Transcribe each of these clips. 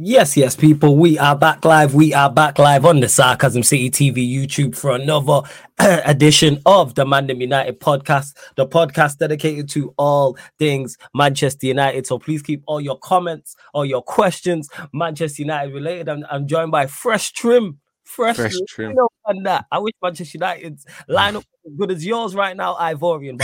Yes, yes, people, we are back live. We are back live on the Sarcasm City TV YouTube for another edition of the Mandem United podcast, the podcast dedicated to all things Manchester United. So please keep all your comments, all your questions, Manchester United related. I'm, I'm joined by Fresh Trim. Fresh, Fresh Trim. You know, and that. I wish Manchester United's lineup was as good as yours right now, Ivorian.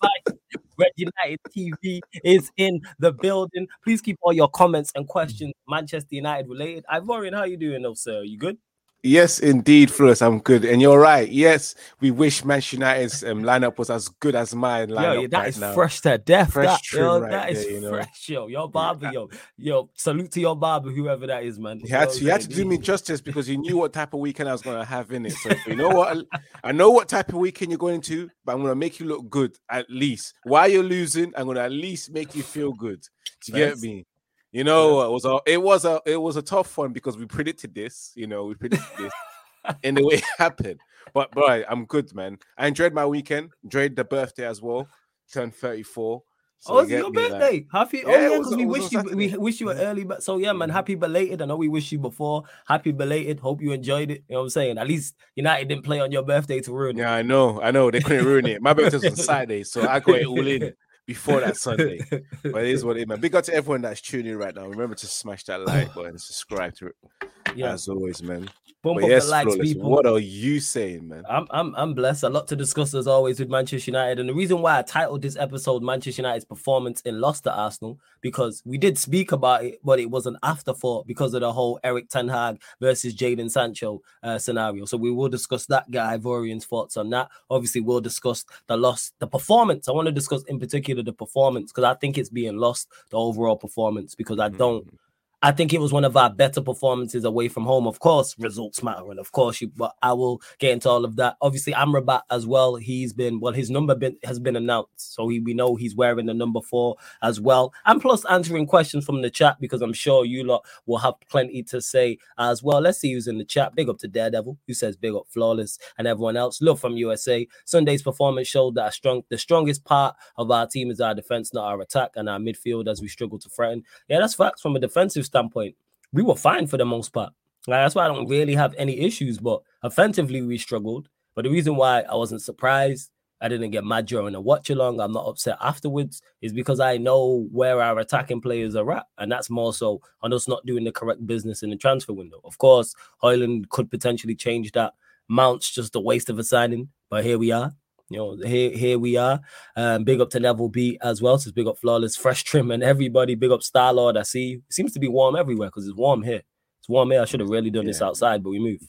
But Red United TV is in the building. Please keep all your comments and questions Manchester United related. Ivorian, how you doing, though, sir? You good? Yes, indeed, Flores, I'm good. And you're right. Yes, we wish Manchester United's um, lineup was as good as mine lineup yeah, that right is now. fresh to death. Fresh that, trim yo, right that is there, you know. fresh, yo. Your barber, yo, yo. Salute to your barber, whoever that is, man. He had to, he had to do me justice because he knew what type of weekend I was going to have in it. So you know what, I know what type of weekend you're going into, but I'm going to make you look good at least. While you're losing, I'm going to at least make you feel good. Do you get me? You know, it was a it was a it was a tough one because we predicted this. You know, we predicted this in the way it happened. But boy, I'm good, man. I enjoyed my weekend. Enjoyed the birthday as well. Turned 34. So oh, it's your birthday. Happy. Oh Yeah, because we wish you we wish you an early, but so yeah, man. Mhm. Happy belated. I know we wish you before. Happy belated. Hope you enjoyed it. You know what I'm saying? At least United didn't play on your birthday to ruin it. Yeah, I know, I know. They couldn't ruin it. My birthday's on Saturday, so I got it all in before that Sunday. But it is what it is, man. Big up to everyone that's tuning in right now. Remember to smash that like button, subscribe to it yeah, as always, man. Bump But up yes, the likes, Flawless, people. what are you saying, man? I'm I'm I'm blessed. A lot to discuss as always with Manchester United, and the reason why I titled this episode "Manchester United's performance in loss to Arsenal" because we did speak about it, but it was an afterthought because of the whole Erik Ten Hag versus Jadon Sancho uh, scenario. So we will discuss that guy Ivorian's thoughts on that. Obviously, we'll discuss the loss, the performance. I want to discuss in particular the performance because I think it's being lost, the overall performance, because I don't. Mm, I think it was one of our better performances away from home. Of course, results matter, and of course, you. But I will get into all of that. Obviously, Amrabat as well. He's been well. His number been, has been announced, so he, we know he's wearing the number four as well. And plus, answering questions from the chat because I'm sure you lot will have plenty to say as well. Let's see who's in the chat. Big up to Daredevil, who says big up flawless, and everyone else. Love from USA. Sunday's performance showed that strong, the strongest part of our team is our defense, not our attack, and our midfield as we struggle to threaten. Yeah, that's facts from a defensive standpoint. We were fine for the most part. Like, that's why I don't really have any issues. But offensively, we struggled. But the reason why I wasn't surprised, I didn't get mad during the watch along, I'm not upset afterwards, is because I know where our attacking players are at. And that's more so on us not doing the correct business in the transfer window. Of course, Højlund could potentially change that. Mount's just a waste of a signing. But here we are. You know, here here we are. Um, big up to Neville B as well. So big up Flawless, Fresh Trim, and everybody. Big up Star Lord. I see you. It seems to be warm everywhere because it's warm here. It's warm here. I should have really done this outside, but we move.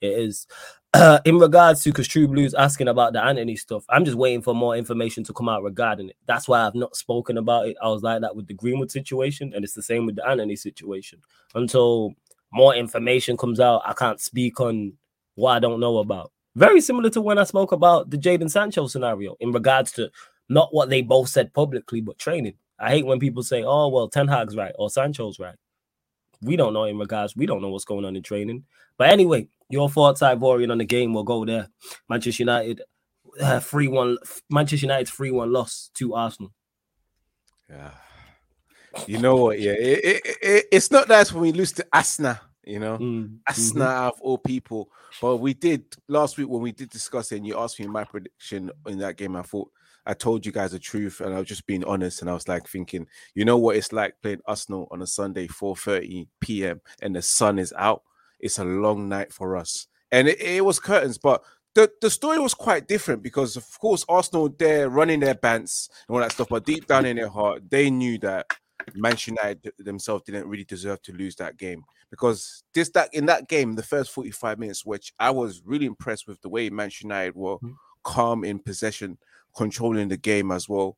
It is. Uh, in regards to because True Blues asking about the Antony stuff, I'm just waiting for more information to come out regarding it. That's why I've not spoken about it. I was like that with the Greenwood situation, and it's the same with the Antony situation. Until more information comes out, I can't speak on what I don't know about. Very similar to when I spoke about the Jadon Sancho scenario in regards to not what they both said publicly, but training. I hate when people say, "Oh, well, Ten Hag's right or Sancho's right." We don't know in regards. We don't know what's going on in training. But anyway, your thoughts, Ivorian, on the game. We'll go there. Manchester United, uh, three one. Manchester United's three one loss to Arsenal. Yeah. You know what? Yeah, it, it, it, it's not nice when we lose to Asna, you know. Mm, Asna mhm. out of all people. But we did last week when we did discuss it, and you asked me my prediction in that game. I thought I told you guys the truth, and I was just being honest. And I was like thinking, you know what it's like playing Arsenal on a Sunday, 4:30 p.m. and the sun is out. It's a long night for us, and it, it was curtains, but. The, the story was quite different because of course Arsenal they're running their bants and all that stuff, but deep down in their heart, they knew that Manchester United themselves didn't really deserve to lose that game because this that in that game, the first 45 minutes, which I was really impressed with the way Manchester United were Mhm. calm in possession, controlling the game as well.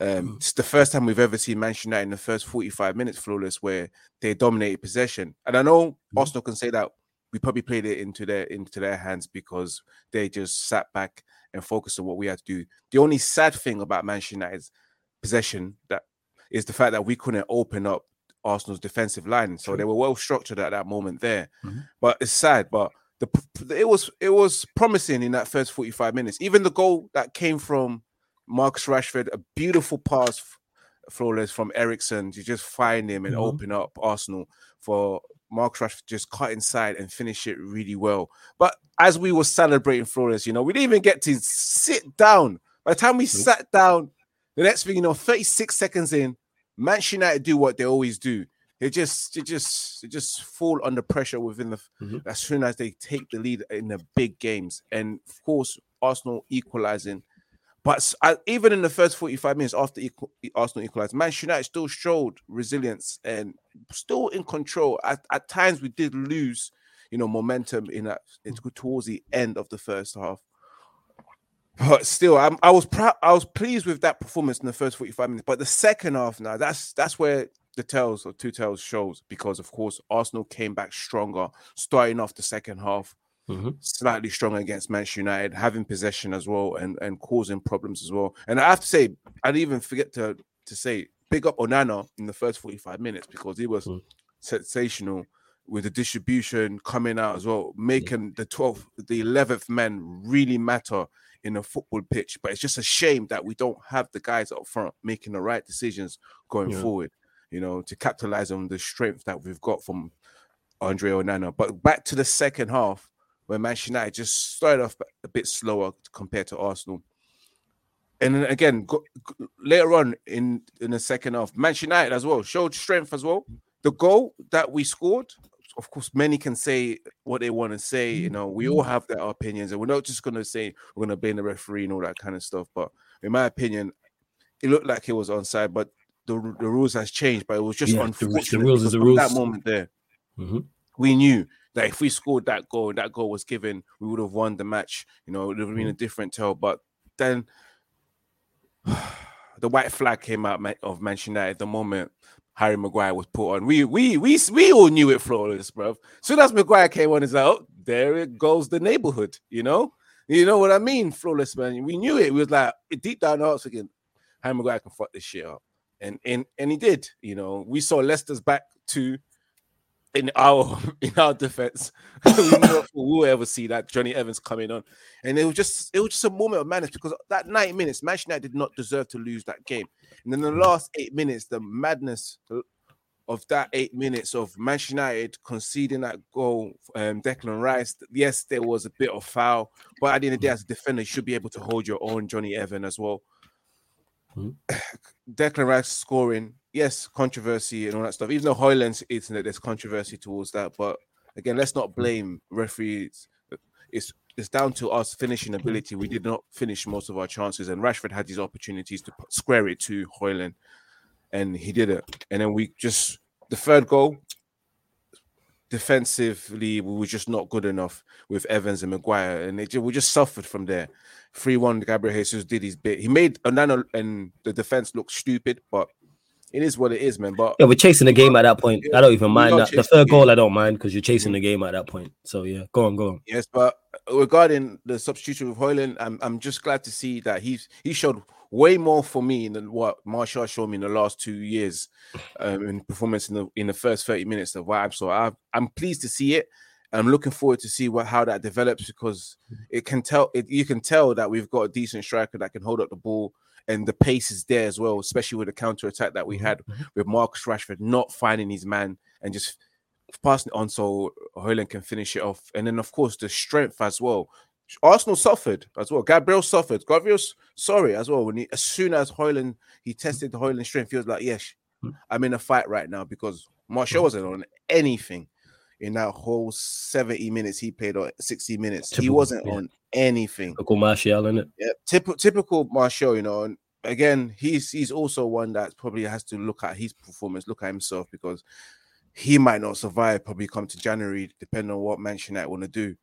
Um, Mhm. it's the first time we've ever seen Manchester United in the first 45 minutes flawless where they dominated possession. And I know Mhm. Arsenal can say that we probably played it into their into their hands because they just sat back and focused on what we had to do. The only sad thing about Manchester United's possession that is the fact that we couldn't open up Arsenal's defensive line. So True. they were well structured at that moment there. Mhm. But it's sad. But the it was it was promising in that first 45 minutes. Even the goal that came from Marcus Rashford, a beautiful pass flawless from Eriksen to just find him and Mhm. open up Arsenal for Mark Rashford just cut inside and finish it really well. But as we were celebrating flawless, you know, we didn't even get to sit down. By the time we sat down, the next thing you know, 36 seconds in, Manchester United do what they always do. They just, they just, they just fall under pressure within the Mhm. as soon as they take the lead in the big games, and of course Arsenal equalizing. But I- even in the first 45 minutes after equal, Arsenal equalized, Manchester United still showed resilience and still in control. At, at times, we did lose, you know, momentum in that in- towards the end of the first half. But still, I'm, I was proud. I was pleased with that performance in the first 45 minutes. But the second half, now that's that's where the tales or two tales shows because, of course, Arsenal came back stronger, starting off the second half Mhm. slightly stronger against Manchester United, having possession as well and, and causing problems as well. And I have to say, I'd even forget to to say big up Onana in the first 45 minutes because he was Mm. sensational with the distribution coming out as well, making the 12th, the 11th man really matter in a football pitch. But it's just a shame that we don't have the guys up front making the right decisions going Yeah. forward, you know, to capitalize on the strength that we've got from Andre Onana. But back to the second half, where Manchester United just started off a bit slower compared to Arsenal. And then again, go, go- later on in, in the second half, Manchester United as well showed strength as well. The goal that we scored, of course, many can say what they want to say. You know, we all have their opinions, and we're not just going to say we're going to blame the referee and all that kind of stuff. But in my opinion, it looked like it was onside, but the, the rules has changed. But it was just Yeah, the- the rules is the from That moment there, Mhm. we knew that if we scored that goal and that goal was given, we would have won the match. You know, it would have Mm-hmm. been a different tale. But then the white flag came out of Manchester United the moment Harry Maguire was put on. We we we we all knew it flawless, bro. Soon as Maguire came on, it's like, oh, there it goes the neighborhood, you know? You know what I mean? Flawless, man. We knew it. We was like deep down hearts again, Harry Maguire can fuck this shit up. And and and he did, you know. We saw Leicester's back to in our in our defense. we we'll ever see that Jonny Evans coming on. And it was just it was just a moment of madness because that 90 minutes, Manchester United did not deserve to lose that game. And then the last eight minutes, the madness of that eight minutes of Manchester United conceding that goal, um, Declan Rice. Yes, there was a bit of foul, but at the end of the day, as a defender, you should be able to hold your own Jonny Evans as well. Mhm. Declan Rice scoring, yes, controversy and all that stuff. Even though Højlund's it's there's controversy towards that, but again, let's not mm. blame referees. It's it's down to us finishing mm-hmm. ability. We did not finish most of our chances, and Rashford had these opportunities to square it to Højlund, and he did it. And then we just the third goal. Defensively, we were just not good enough with Evans and Maguire, and it, we just suffered from there. 3 1, Gabriel Jesus did his bit. He made Onana and the defense look stupid, but it is what it is, man. But Yeah, we're chasing the game at that point. I don't even mind that. The third the goal. I don't mind because you're chasing the game at that point. So yeah, go on, go on. Yes, but regarding the substitution with Højlund, I'm I'm just glad to see that he's he showed way more for me than what Martial showed me in the last two years um, in performance in the in the first 30 minutes of vibe. So I I'm pleased to see it. I'm looking forward to see what how that develops because it can tell it you can tell that we've got a decent striker that can hold up the ball and the pace is there as well, especially with the counter attack that we mm-hmm, had mm-hmm. with Marcus Rashford not finding his man and just passing it on so Højlund can finish it off. And then, of course, the strength as well. Arsenal suffered as well. Gabriel suffered. Gabriel, sorry as well. When he, as soon as Højlund he tested the Højlund strength, he was like, "Yes, mm. I'm in a fight right now." Because Martial mm-hmm. wasn't on anything in that whole 70 minutes he played or 60 minutes. he wasn't yeah. on anything. Typical Martial, innit? Yeah, typical typical Martial, you know. And again, he's he's also one that probably has to look at his performance, look at himself because he might not survive. Probably come to January, depending on what Manchester United want to do.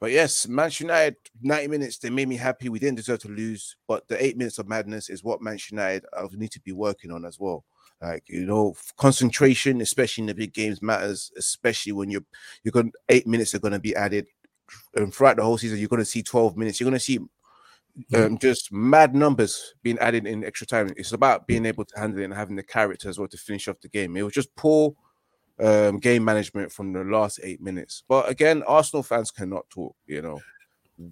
But yes, Manchester United, 90 minutes, they made me happy. We didn't deserve to lose, but the eight minutes of madness is what Manchester United uh, need to be working on as well. Like you know, concentration, especially in the big games, matters. Especially when you're you're going eight minutes are going to be added, and throughout the whole season, you're going to see 12 minutes. You're going to see um, just mad numbers being added in extra time. It's about being able to handle it and having the character as well to finish off the game. It was just poor um, game management from the last eight minutes. But again, Arsenal fans cannot talk. You know,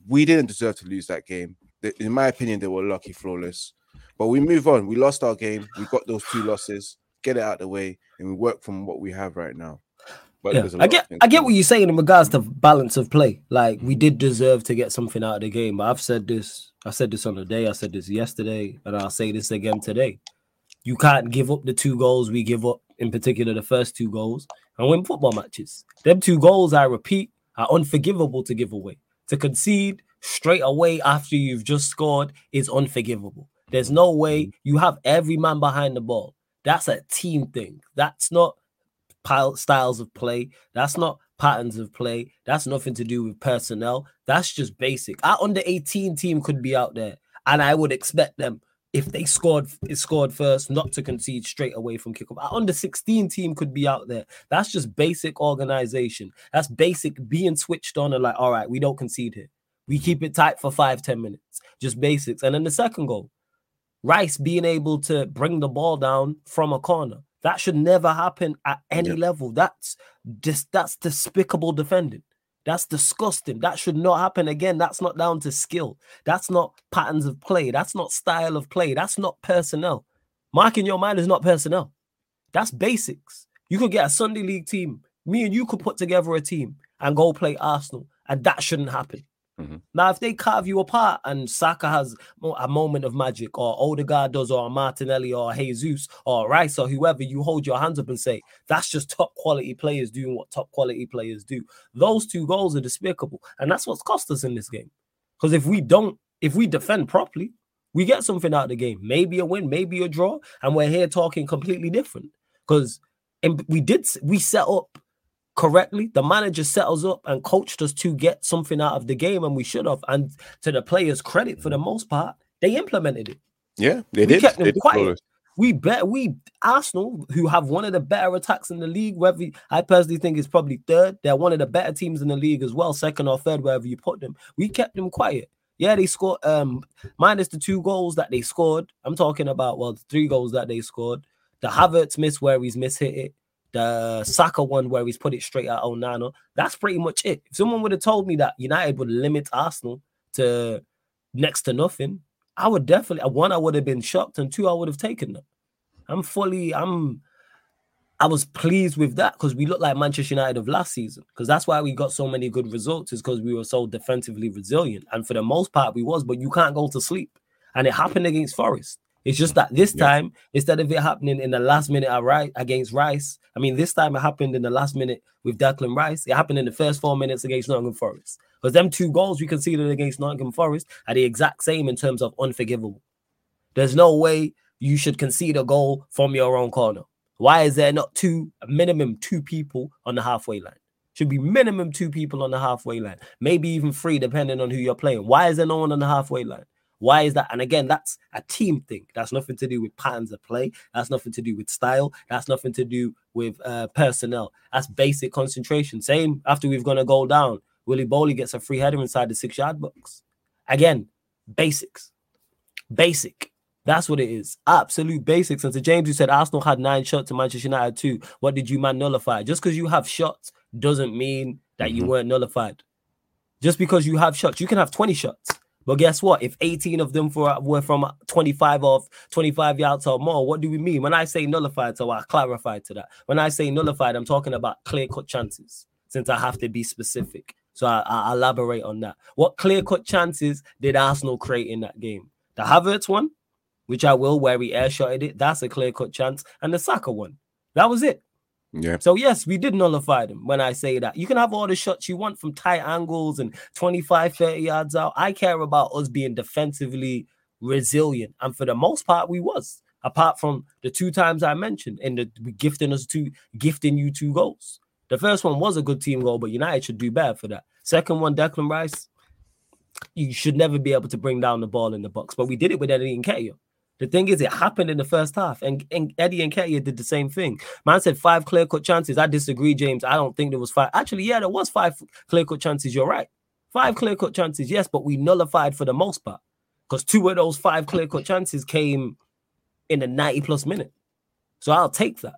we didn't deserve to lose that game. In my opinion, they were lucky, flawless. But we move on. We lost our game. We got those two losses. Get it out of the way, and we work from what we have right now. But yeah. I get I get what you're saying in regards to balance of play. Like we mm. did deserve to get something out of the game. But I've said this, I said this on the day, I said this yesterday, and I'll say this again today. You can't give up the two goals we give up, in particular the first two goals, and win football matches. Them two goals, I repeat, are unforgivable to give away. To concede straight away after you've just scored is unforgivable. There's no way mm. you have every man behind the ball. That's a team thing. That's not styles of play. That's not patterns of play. That's nothing to do with personnel. That's just basic. Our under 18 team could be out there, and I would expect them if they scored scored first, not to concede straight away from kickoff. Our under 16 team could be out there. That's just basic organization. That's basic being switched on and like, all right, we don't concede here. We keep it tight for five, ten minutes. Just basics. And then the second goal, Rice being able to bring the ball down from a corner. That should never happen at any yep. level. That's just that's despicable defending. That's disgusting. That should not happen again. That's not down to skill. That's not patterns of play. That's not style of play. That's not personnel. Marking your mind is not personnel. That's basics. You could get a Sunday league team. Me and you could put together a team and go play Arsenal, and that shouldn't happen. Mm-hmm. Now, if they carve you apart and Saka has a moment of magic, or Odegaard does, or Martinelli, or Jesus, or Rice, or whoever, you hold your hands up and say, that's just top quality players doing what top quality players do. Those two goals are despicable. And that's what's cost us in this game. Because if we don't, if we defend properly, we get something out of the game. Maybe a win, maybe a draw. And we're here talking completely different. Because we did, we set up correctly. The manager settles up and coached us to get something out of the game, and we should have. And to the players' credit, for the most part, they implemented it. Yeah, they we did. Kept them they quiet. We bet we Arsenal, who have one of the better attacks in the league, whether I personally think is probably third. They're one of the better teams in the league as well, second or third, wherever you put them. We kept them quiet. Yeah, they scored um minus the two goals that they scored. I'm talking about well, the three goals that they scored. The Havertz miss where he's mishit it the Saka one where he's put it straight at Onana. That's pretty much it. If someone would have told me that United would limit Arsenal to next to nothing, I would definitely uh, one, I would have been shocked, and two, I would have taken them. I'm fully, I'm I was pleased with that because we looked like Manchester United of last season. Because that's why we got so many good results, is because we were so defensively resilient. And for the most part, we was, but you can't go to sleep. And it happened against Forest. It's just that this yeah. time, instead of it happening in the last minute against Rice, I mean, this time it happened in the last minute with Declan Rice. It happened in the first four minutes against Nottingham Forest. Because them two goals we conceded against Nottingham Forest are the exact same in terms of unforgivable. There's no way you should concede a goal from your own corner. Why is there not two, minimum two people on the halfway line? Should be minimum two people on the halfway line, maybe even three, depending on who you're playing. Why is there no one on the halfway line? Why is that? And again, that's a team thing. That's nothing to do with patterns of play. That's nothing to do with style. That's nothing to do with uh, personnel. That's basic concentration. Same after we've gone a goal down. Willy Boly gets a free header inside the six yard box. Again, basics. Basic. That's what it is. Absolute basics. And to James, who said Arsenal had nine shots to Manchester United two. What did you man nullify? Just because you have shots doesn't mean that mm-hmm. you weren't nullified. Just because you have shots, you can have 20 shots. But guess what? If 18 of them for, were from 25 off 25 yards or more, what do we mean? When I say nullified, so I clarify to that. When I say nullified, I'm talking about clear cut chances, since I have to be specific. So I, I elaborate on that. What clear cut chances did Arsenal create in that game? The Havertz one, which I will, where he air shotted it, that's a clear cut chance, and the Saka one. That was it. Yeah. So yes, we did nullify them when I say that. You can have all the shots you want from tight angles and 25, 30 yards out. I care about us being defensively resilient. And for the most part, we was. Apart from the two times I mentioned in the gifting us two, gifting you two goals. The first one was a good team goal, but United should do better for that. Second one, Declan Rice, you should never be able to bring down the ball in the box. But we did it with Eddie Nketiah. The thing is, it happened in the first half, and, Eddie and Eddie Nketiah did the same thing. Man said five clear cut chances. I disagree, James. I don't think there was five. Actually, yeah, there was five clear cut chances. You're right. Five clear cut chances, yes, but we nullified for the most part because two of those five clear cut chances came in the 90 plus minute. So I'll take that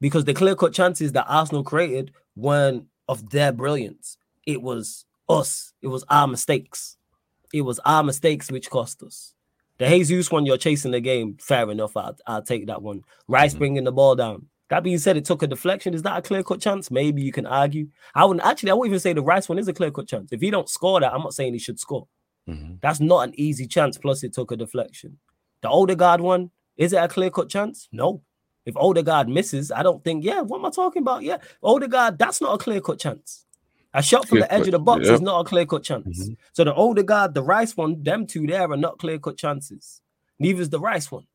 because the clear cut chances that Arsenal created weren't of their brilliance. It was us, it was our mistakes. It was our mistakes which cost us. The Jesus one, you're chasing the game. Fair enough. I'll, I'll take that one. Rice mm-hmm. bringing the ball down. That being said, it took a deflection. Is that a clear cut chance? Maybe you can argue. I wouldn't actually. I wouldn't even say the Rice one is a clear cut chance. If he don't score that, I'm not saying he should score. Mm-hmm. That's not an easy chance. Plus, it took a deflection. The Odegaard one is it a clear cut chance? No. If Odegaard misses, I don't think. Yeah, what am I talking about? Yeah, Odegaard. That's not a clear cut chance. A shot from the edge of the box yep. is not a clear cut chance. Mm-hmm. So the Odegaard, the Rice one, them two there are not clear cut chances. Neither is the Rice one.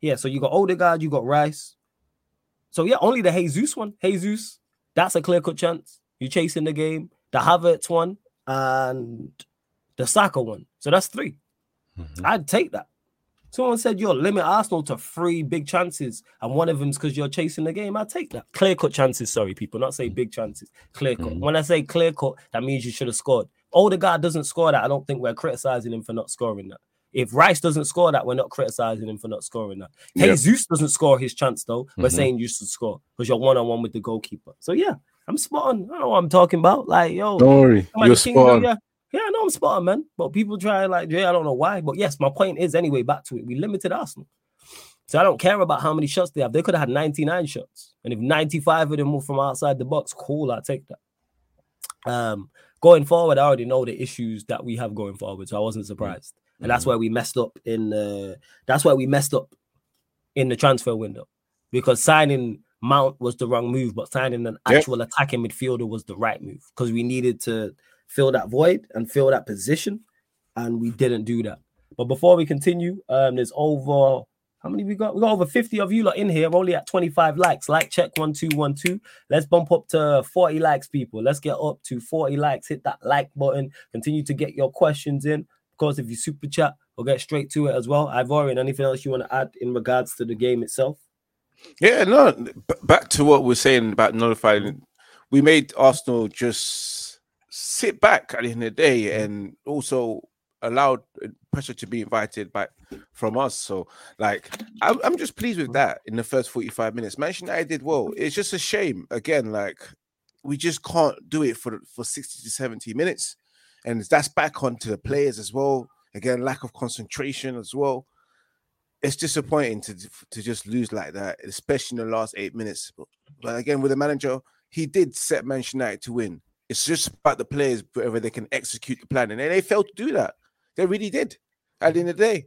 Yeah, so you got Odegaard, you got Rice. So yeah, only the Jesus one. Jesus, that's a clear cut chance. You chasing the game. The Havertz one and the Saka one. So that's 3 i mm-hmm. I'd take that. Someone said you'll limit Arsenal to three big chances, and one of them's because you're chasing the game. I take that. Clear cut chances, sorry, people, not say big chances. Clear cut. Mm-hmm. When I say clear cut, that means you should have scored. Odegaard doesn't score that. I don't think we're criticizing him for not scoring that. If Rice doesn't score that, we're not criticizing him for not scoring that. Yep. Jesus doesn't score his chance though. We're mm-hmm. saying you should score because you're one on one with the goalkeeper. So yeah, I'm spot on. I know what I'm talking about. Like yo, don't worry, you're spot on. Yeah, yeah, I know I'm spot on, man. But people try like, yeah, I don't know why. But yes, my point is anyway, back to it. We limited Arsenal. So I don't care about how many shots they have. They could have had 99 shots. And if 95 of them were from outside the box, cool, I'll take that. Um, going forward, I already know the issues that we have going forward. So I wasn't surprised. Mm-hmm. And that's why we messed up in uh that's why we messed up in the transfer window. Because signing Mount was the wrong move, but signing an actual yep. attacking midfielder was the right move because we needed to fill that void and fill that position, and we didn't do that. But before we continue, um, there's over how many we got? We got over 50 of you lot in here. We're only at 25 likes. Like check one two one two. Let's bump up to 40 likes, people. Let's get up to 40 likes. Hit that like button. Continue to get your questions in. Of course, if you super chat, we'll get straight to it as well. Ivorian, anything else you want to add in regards to the game itself? Yeah, no. Back to what we're saying about nullifying. We made Arsenal just sit back at the end of the day mm. and also allowed uh, pressure to be invited back from us. So, like, I'm, I'm just pleased with that in the first 45 minutes. Manchester United did well. It's just a shame, again, like, we just can't do it for, for 60 to 70 minutes. And that's back onto the players as well. Again, lack of concentration as well. It's disappointing to, to just lose like that, especially in the last eight minutes. But, but again, with the manager, he did set Manchester United to win. It's just about the players whether they can execute the plan, and they failed to do that. They really did. At the end of the day,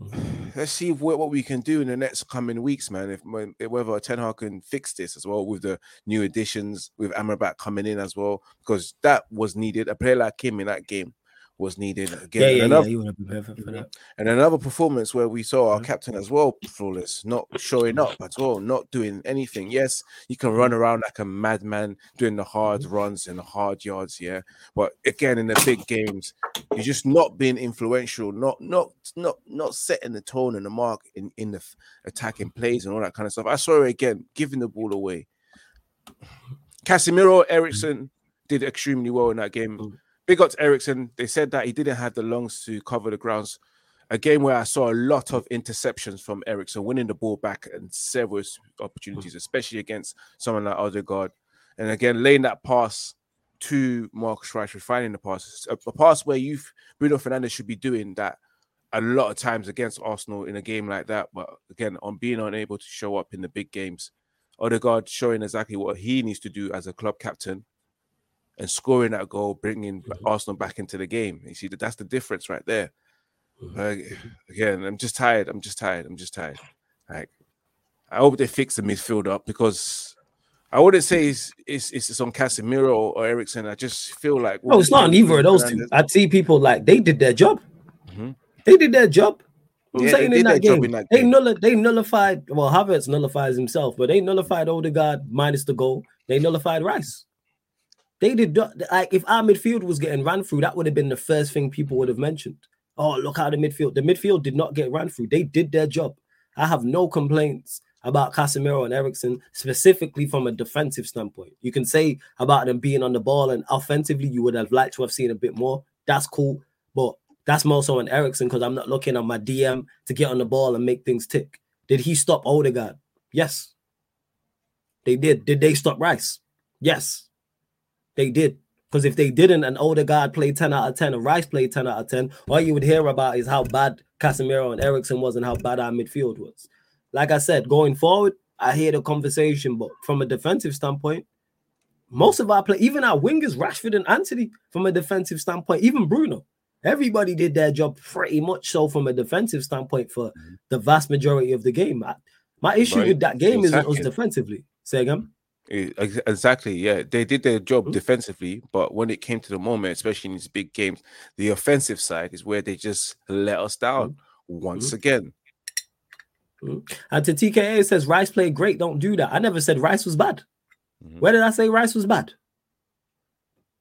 mm-hmm. let's see what, what we can do in the next coming weeks, man. If whether Ten Hag can fix this as well with the new additions, with Amrabat coming in as well, because that was needed. A player like him in that game was needed again. Yeah, yeah, and another, yeah. You want to be perfect for that. Mm-hmm. And another performance where we saw our mm-hmm. captain as well flawless, not showing up at all, not doing anything. Yes, you can run mm-hmm. around like a madman doing the hard mm-hmm. runs and the hard yards, yeah. But again, in the big games, you're just not being influential, not not not not setting the tone and the mark in in the attacking plays and all that kind of stuff. I saw it again, giving the ball away. Casemiro, Eriksen did extremely well in that game. Big up to Eriksen. They said that he didn't have the lungs to cover the grounds. A game where I saw a lot of interceptions from Eriksen, winning the ball back and several opportunities, mm. especially against someone like Odegaard. And again, laying that pass to Marcus Rashford, finding the pass, a, a pass where you Bruno Fernandes should be doing that a lot of times against Arsenal in a game like that. But again, on being unable to show up in the big games, Odegaard showing exactly what he needs to do as a club captain and scoring that goal, bringing mm-hmm. Arsenal back into the game. You see that's the difference right there. Mm-hmm. Again, I'm just tired. I'm just tired. I'm just tired. Like, I hope they fix the midfield up because I wouldn't say it's it's, it's on Casemiro or, or Eriksen. I just feel like oh, it's not on either of those two. I'd see people like they did their job. Mm-hmm. They did their job. I'm yeah, saying in that, game, in that, game, they they nullified. Well, Havertz nullifies himself, but they nullified Odegaard minus the goal. They nullified Rice. They did not like if our midfield was getting ran through, that would have been the first thing people would have mentioned. Oh, look how the midfield. The midfield did not get ran through. They did their job. I have no complaints about Casemiro and Eriksen, specifically from a defensive standpoint. You can say about them being on the ball and offensively, you would have liked to have seen a bit more. That's cool. But that's more so on Eriksen because I'm not looking on my DM to get on the ball and make things tick. Did he stop Odegaard? Yes. They did. Did they stop Rice? Yes. They did. Because if they didn't, and Odegaard played 10 out of 10 and Rice played 10 out of 10, all you would hear about is how bad Casemiro and Eriksen was and how bad our midfield was. Like I said, going forward, I hear the conversation, but from a defensive standpoint, most of our play, even our wingers, Rashford and Antony, from a defensive standpoint, even Bruno, everybody did their job pretty much so from a defensive standpoint for mm-hmm. the vast majority of the game. I, my issue right. with that game exactly. isn't us defensively. Say again. Exactly. Yeah, they did their job mm-hmm. defensively, but when it came to the moment, especially in these big games, the offensive side is where they just let us down mm-hmm. once mm-hmm. again. Mm-hmm. And to TKA says Rice played great. Don't do that. I never said Rice was bad. Mm-hmm. Where did I say Rice was bad?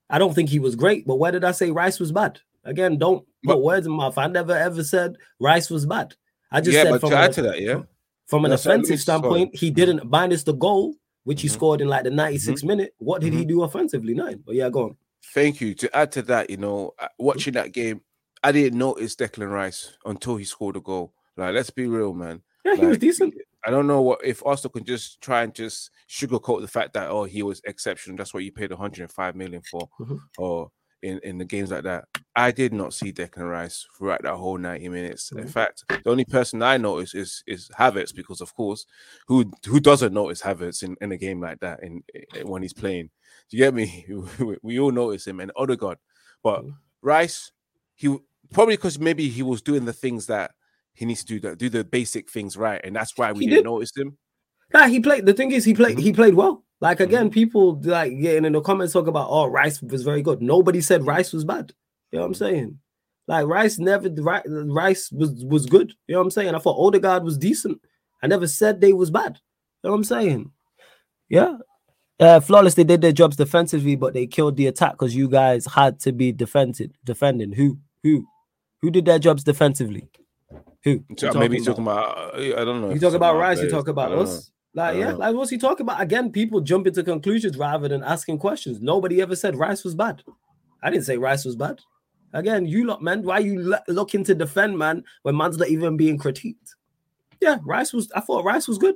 I don't think he was great, but where did I say Rice was bad? Again, don't put words in my mouth. I never ever said Rice was bad. I just yeah, said but from to a, add to that, yeah. From an That's offensive standpoint, he didn't minus the goal, which he mm-hmm. scored in like the 96th mm-hmm. minute. What did he mm-hmm. do offensively? Nine. But yeah, go on. Thank you. To add to that, you know, uh, watching that game, I didn't notice Declan Rice until he scored a goal. Like, let's be real, man. Yeah, he was decent. I don't know what if Arsenal can just try and just sugarcoat the fact that oh he was exceptional. That's what you paid 105 million for, mm-hmm. or in, in the games like that. I did not see Declan Rice throughout that whole 90 minutes. Mm-hmm. In fact, the only person I noticed is is Havertz because of course, who who doesn't notice Havertz in, in a game like that in, in when he's playing? Do you get me? we all notice him and Odegaard, but mm-hmm. Rice, he probably because maybe he was doing the things that he needs to do that do the basic things right, and that's why we he didn't did. notice him. Yeah, he played. The thing is, he played. Mm-hmm. He played well. Like again, mm-hmm. people like getting in the comments talk about oh Rice was very good. Nobody said Rice was bad. You know what I'm saying? Like Rice never Rice was was good. You know what I'm saying? I thought Odegaard was decent. I never said they was bad. You know what I'm saying? Yeah. Uh, flawless, they did their jobs defensively, but they killed the attack because you guys had to be defended, defending. Who? Who? Who did their jobs defensively? Who? So maybe he's talking about. I don't know. You talk about Rice. You talk about us. Know. Like yeah, like what's he talking about? Again, people jump into conclusions rather than asking questions. Nobody ever said Rice was bad. I didn't say Rice was bad. Again, you lot, man. Why you looking to defend, man, when man's not even being critiqued? Yeah, Rice was. I thought Rice was good.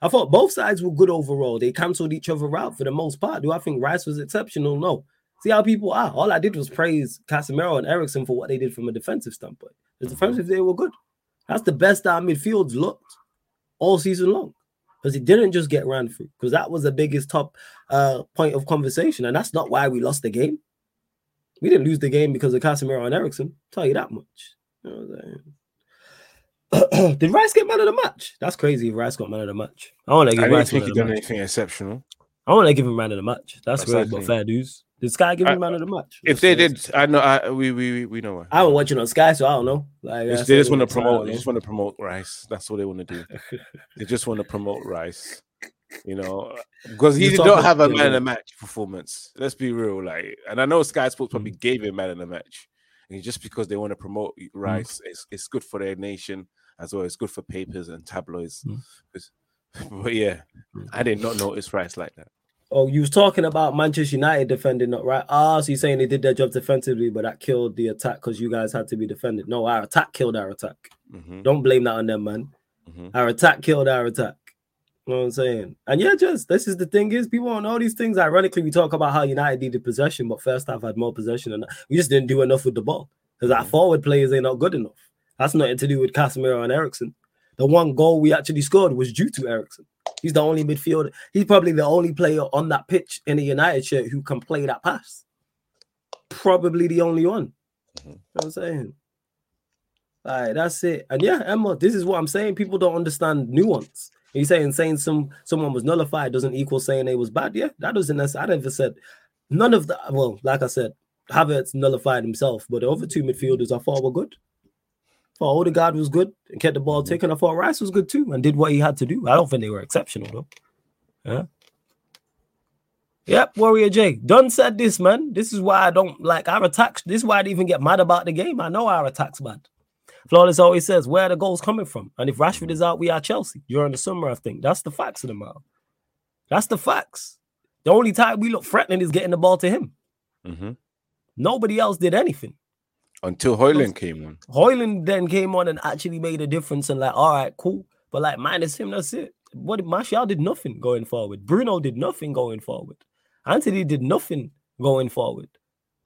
I thought both sides were good overall. They cancelled each other out for the most part. Do I think Rice was exceptional? No. See how people are. All I did was praise Casemiro and Eriksen for what they did from a defensive standpoint. The defensive they were good. That's the best our midfields looked all season long. Because it didn't just get ran through. Because that was the biggest top uh, point of conversation. And that's not why we lost the game. We didn't lose the game because of Casemiro and Eriksen. Tell you that much. You know Did Rice get man of the match? That's crazy if Rice got man of the match. I want to give I Rice think he done anything exceptional. I want to give him man of the match. That's great, but fair dues. Did Sky give him man of the match? If they did, I know. I we we we know. Why I haven't watching on Sky, so I don't know. Like they just want to promote. They just want to promote Rice. That's what they want to do. they just want to promote Rice. You know, because he did not have a man of the match performance. Let's be real. Like, and I know Sky Sports probably mm. gave him man of the match, and just because they want to promote mm. Rice, mm. it's it's good for their nation as well. It's good for papers and tabloids. Mm. But yeah, mm. I did not notice Rice like that. Oh, you was talking about Manchester United defending, not right? Ah, so you're saying they did their job defensively, but that killed the attack because you guys had to be defended. No, our attack killed our attack. Mm-hmm. Don't blame that on them, man. Mm-hmm. Our attack killed our attack. You know what I'm saying? And yeah, just this is the thing is people don't know these things. Ironically, we talk about how United needed possession, but first half had more possession, and we just didn't do enough with the ball because our mm-hmm. forward players ain't not good enough. That's nothing to do with Casemiro and Eriksen. The one goal we actually scored was due to Eriksen. He's the only midfielder. He's probably the only player on that pitch in a United shirt who can play that pass. Probably the only one. Mm-hmm. You know what I'm saying? All right, that's it. And yeah, Emma, this is what I'm saying. People don't understand nuance. He's saying saying some someone was nullified doesn't equal saying they was bad. Yeah, that doesn't necessarily. I never said none of that. Well, like I said, Havertz nullified himself, but the other two midfielders I thought were good thought Odegaard was good and kept the ball mm-hmm. ticking. I thought Rice was good too and did what he had to do. I don't think they were exceptional though. Yeah. Yep, Warrior J. Dunn said this, man. This is why I don't like our attacks. This is why I even get mad about the game. I know our attacks bad. Flawless always says, where are the goals coming from? And if Rashford is out, we are Chelsea during the summer, I think. That's the facts of the matter. That's the facts. The only time we look threatening is getting the ball to him. Mm-hmm. Nobody else did anything. Until Højlund came on. Højlund then came on and actually made a difference and like, all right, cool. But like minus him, that's it. What Martial did nothing going forward. Bruno did nothing going forward. Antony did nothing going forward.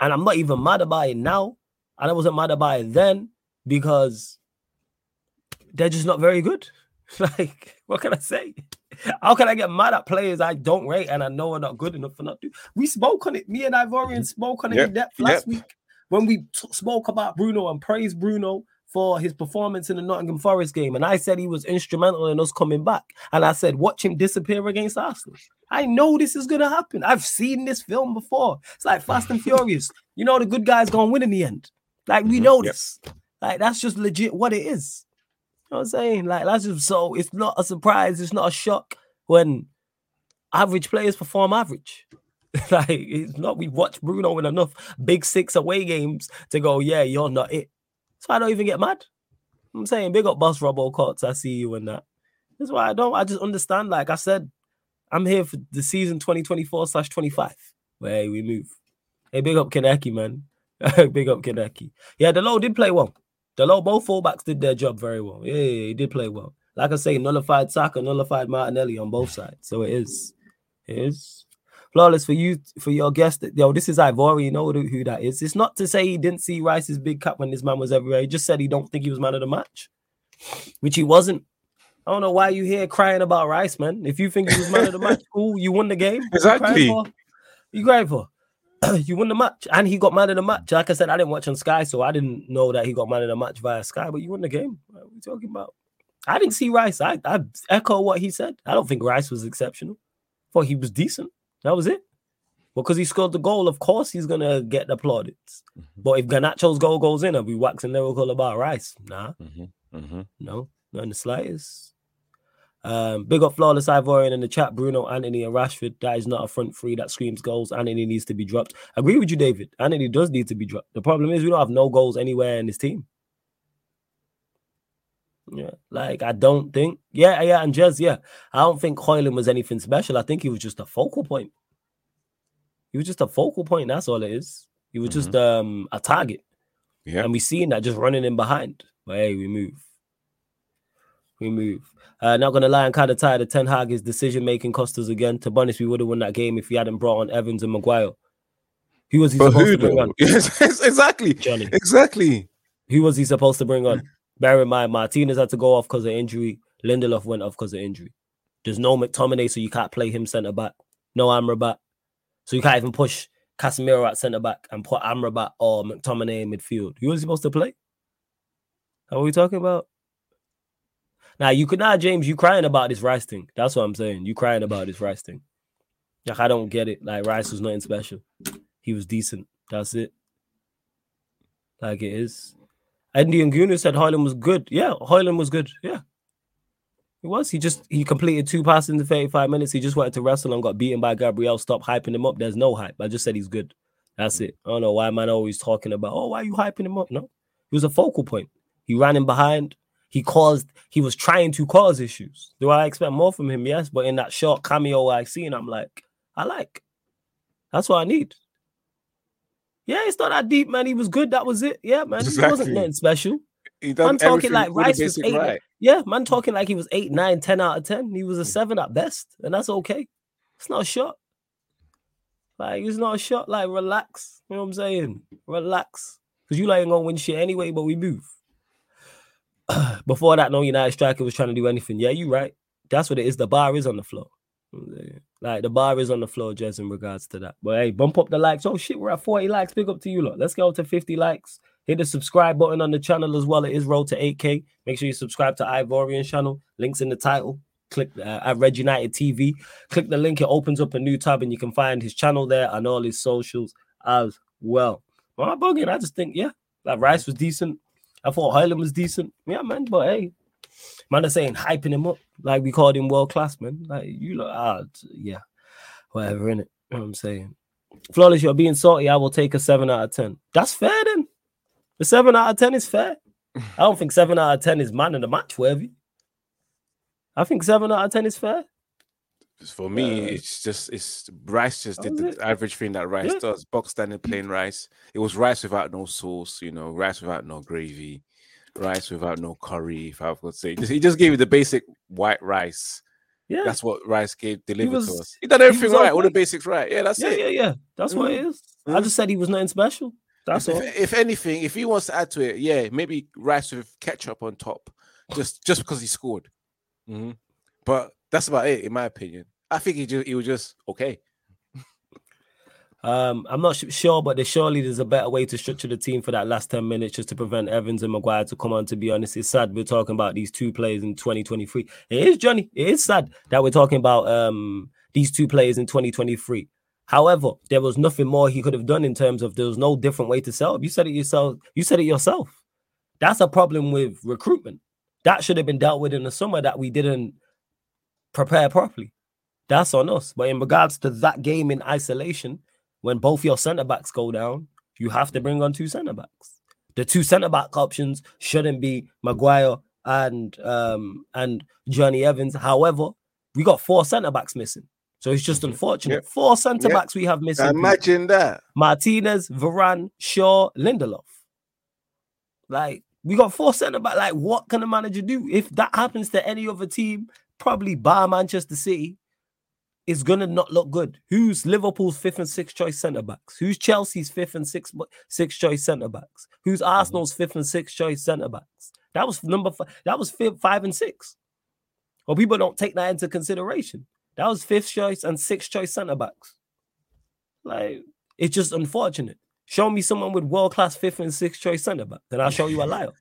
And I'm not even mad about it now. And I wasn't mad about it then because they're just not very good. like, what can I say? How can I get mad at players I don't rate and I know are not good enough for not to? We spoke on it. Me and Ivorian mm-hmm. spoke on it yep. in depth last yep. week when we t- spoke about Bruno and praised Bruno for his performance in the Nottingham Forest game. And I said he was instrumental in us coming back. And I said, watch him disappear against Arsenal. I know this is going to happen. I've seen this film before. It's like Fast and Furious. You know, the good guy's going to win in the end. Like, we mm-hmm. know this. Like, that's just legit what it is. You know what I'm saying? Like, that's just so it's not a surprise. It's not a shock when average players perform average. like, it's not, we've watched Bruno in enough big six away games to go, yeah, you're not it. So I don't even get mad. I'm saying big up boss Robo Cots. I see you in that. That's why I don't. I just understand. Like I said, I'm here for the season 2024 slash 25. Where we move. Hey, big up Kaneki, man. big up Kaneki. Yeah, the low did play well. The low both fullbacks did their job very well. Yeah, yeah, he did play well. Like I say, nullified Saka, nullified Martinelli on both sides. So it is. It is. Flawless for you for your guest. Yo, this is Ivory. You know who that is. It's not to say he didn't see Rice's big cut when this man was everywhere. He just said he don't think he was man of the match, which he wasn't. I don't know why you here crying about Rice, man. If you think he was man of the match, cool, you won the game. Exactly. You crying for? you won the match, and he got man of the match. Like I said, I didn't watch on Sky, so I didn't know that he got man of the match via Sky. But you won the game. What are we talking about? I didn't see Rice. I, I echo what he said. I don't think Rice was exceptional. thought he was decent. That was it. Because he scored the goal, of course he's gonna get the plaudits. Mm-hmm. But if Garnacho's goal goes in, I'll be waxing lyrical about Rice. Nah, mm-hmm. Mm-hmm. no, not in the slightest. Um, big up flawless Ivorian in the chat. Bruno, Antony, and Rashford. That is not a front three that screams goals. Antony needs to be dropped. Agree with you, David. Antony does need to be dropped. The problem is we don't have no goals anywhere in this team. Yeah, like I don't think. Yeah, yeah, and Jez, yeah, I don't think Hojlund was anything special. I think he was just a focal point. He was just a focal point. That's all it is. He was mm-hmm. just um a target. Yeah. And we seen that just running in behind. But hey, we move. We move. Uh, not gonna lie, I'm kind of tired of Ten Hag's decision making cost us again. To be honest, we would have won that game if he hadn't brought on Evans and Maguire. Who was he but supposed to bring on? Yes, exactly. Johnny. Exactly. Who was he supposed to bring on? Bear in mind, Martinez had to go off because of injury. Lindelof went off because of injury. There's no McTominay, so you can't play him centre back. No Amrabat. So you can't even push Casemiro at centre back and put Amrabat or McTominay in midfield. Who was supposed to play? How are we talking about? Now you could not, James. You crying about this Rice thing? That's what I'm saying. You crying about this Rice thing? Like I don't get it. Like Rice was nothing special. He was decent. That's it. Like it is. Andy and Guna said Hojlund was good. Yeah, Hojlund was good. Yeah, he was. He just he completed two passes in the 35 minutes. He just wanted to wrestle and got beaten by Gabriel. Stop hyping him up. There's no hype. I just said he's good. That's it. I don't know why man always talking about, oh, why are you hyping him up? No. He was a focal point. He ran in behind. He caused, he was trying to cause issues. Do I expect more from him? Yes. But in that short cameo I seen, I'm like, I like. That's what I need. Yeah, it's not that deep, man. He was good. That was it. Yeah, man. Exactly. He wasn't nothing special. He done talking like Rice was eight. Right. Yeah, man, talking like he was eight, nine, ten out of ten. He was a seven at best, and that's okay. It's not a shot. Like it's not a shot. Like relax. You know what I'm saying? Relax, because you like gonna win shit anyway. But we move. Before that, no United striker was trying to do anything. Yeah, you right. That's what it is. The bar is on the floor. Like the bar is on the floor, just in regards to that. But hey, bump up the likes. Oh shit, we're at 40 likes. Big up to you lot. Let's go to 50 likes. Hit the subscribe button on the channel as well. It is road to 8K. Make sure you subscribe to Ivorian channel. Links in the title. Click uh, at Red United TV. Click the link. It opens up a new tab and you can find his channel there and all his socials as well. But I'm bugging. I just think, yeah, that Rice was decent. I thought Hojlund was decent. Yeah, man. But hey, man are saying hyping him up like we called him world class, man. Like you look, ah, yeah, whatever in it. You know what I'm saying. Flawless, you're being salty. I will take a seven out of ten. That's fair then. The seven out of ten is fair. I don't think seven out of ten is man in the match worthy. I think seven out of ten is fair. For me, uh, it's just it's Rice just did the it? average thing that Rice yeah. does. Box standing plain rice. It was rice without no sauce, you know, rice without no gravy, rice without no curry. If I would say, he just gave you the basic white rice, Yeah, That's what Rice gave delivered was- to us. He done everything was right, all the basics right. Yeah, that's yeah, it. yeah, yeah. That's what it is. I Mhm. just said he was nothing special. That's if, all. if anything, if he wants to add to it, yeah, maybe Rice with ketchup on top, just just because he scored. Mhm. But that's about it, in my opinion. I think he just he was just okay. Um, I'm not sure, but there surely there's a better way to structure the team for that last 10 minutes just to prevent Evans and Maguire to come on. To be honest, it's sad we're talking about these two players in 2023. It is, Johnny. It is sad that we're talking about um these two players in 2023. However, there was nothing more he could have done in terms of there was no different way to sell. You said it yourself. You said it yourself. That's a problem with recruitment. That should have been dealt with in the summer that we didn't prepare properly. That's on us. But in regards to that game in isolation, when both your centre backs go down, you have to bring on two centre backs. The two centre back options shouldn't be Maguire and um and Jonny Evans. However, we got four centre backs missing. So it's just unfortunate. Yep. Four centre Yep. backs we have missing. Imagine that. Martinez, Varane, Shaw, Lindelof. Like we got four centre back. Like what can the manager do if that happens to any other team? Probably bar Manchester City. It's gonna not look good. Who's Liverpool's fifth and sixth choice centre backs? Who's Chelsea's fifth and sixth sixth choice centre backs? Who's mm-hmm. Arsenal's fifth and sixth choice centre backs? That was number five. That was fifth, five and six. Well, people don't take that into consideration. That was fifth choice and sixth choice centre backs. Like it's just unfortunate. Show me someone with world class fifth and sixth choice centre back, then I'll show you a liar.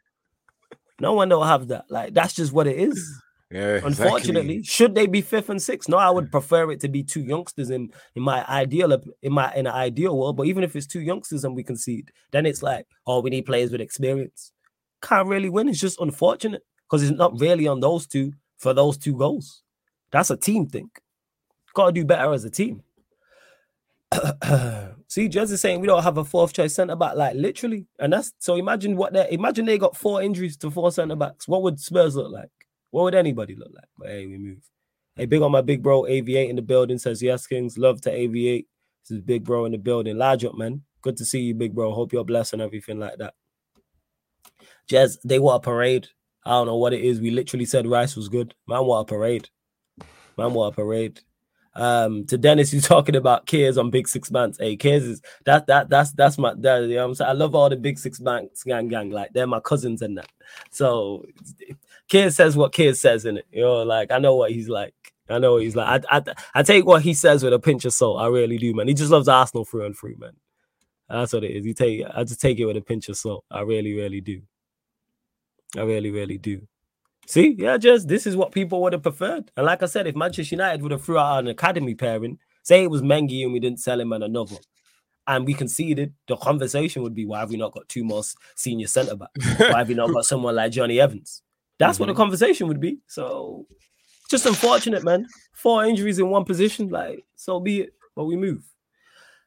No one don't have that. Like that's just what it is. Yeah. Unfortunately, should they be fifth and sixth? No, I would prefer it to be two youngsters in in my ideal in my in an ideal world. But even if it's two youngsters and we concede, then it's like, oh, we need players with experience. Can't really win. It's just unfortunate because it's not really on those two for those two goals. That's a team thing. Got to do better as a team. See, Jez is saying we don't have a fourth choice centre back, like literally, and that's so. Imagine what they imagine they got four injuries to four centre backs. What would Spurs look like? What would anybody look like? But hey, we move. Hey, mm-hmm. big on my big bro, AV8 in the building says yes, Kings. Love to AV8. This is big bro in the building. Large up, man. Good to see you, big bro. Hope you're blessed and everything like that. Jez, they want a parade. I don't know what it is. We literally said Rice was good. Man, what a parade. Man, what a parade. Um, to Dennis, you talking about Kears on Big Six Banks. Hey, Kears is that that that's that's my that, you know I'm saying. I love all the Big Six Banks gang gang. Like they're my cousins and that. So Kears says what Kears says in it. You know, like I know what he's like. I know what he's like. I, I I take what he says with a pinch of salt. I really do, man. He just loves Arsenal through and through, man. That's what it is. You take I just take it with a pinch of salt. I really, really do. I really, really do. See, yeah, just this is what people would have preferred. And like I said, if Manchester United would have threw out an academy pairing, say it was Mengi and we didn't sell him and another, and we conceded, the conversation would be, why have we not got two more senior centre backs? Why have we not got someone like Jonny Evans? That's what the mm-hmm. conversation would be. So just unfortunate, man. Four injuries in one position, like so be it. But we move.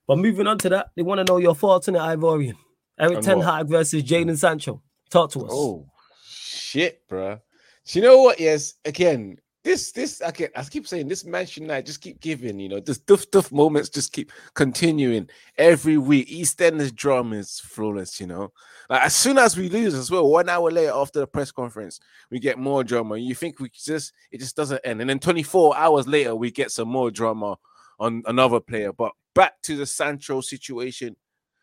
But moving on to that, they want to know your thoughts on it, Ivorian. Erik On Ten? Hag versus Jadon Sancho. Talk to us. Oh shit, bruh. You know what? Yes, again, this this I can I keep saying this Manchester United just keep giving, you know, this duff duff moments just keep continuing every week. East EastEnders drama is flawless, you know. Like as soon as we lose as well, one hour later after the press conference, we get more drama. You think we just it just doesn't end, and then 24 hours later we get some more drama on another player. But back to the Sancho situation.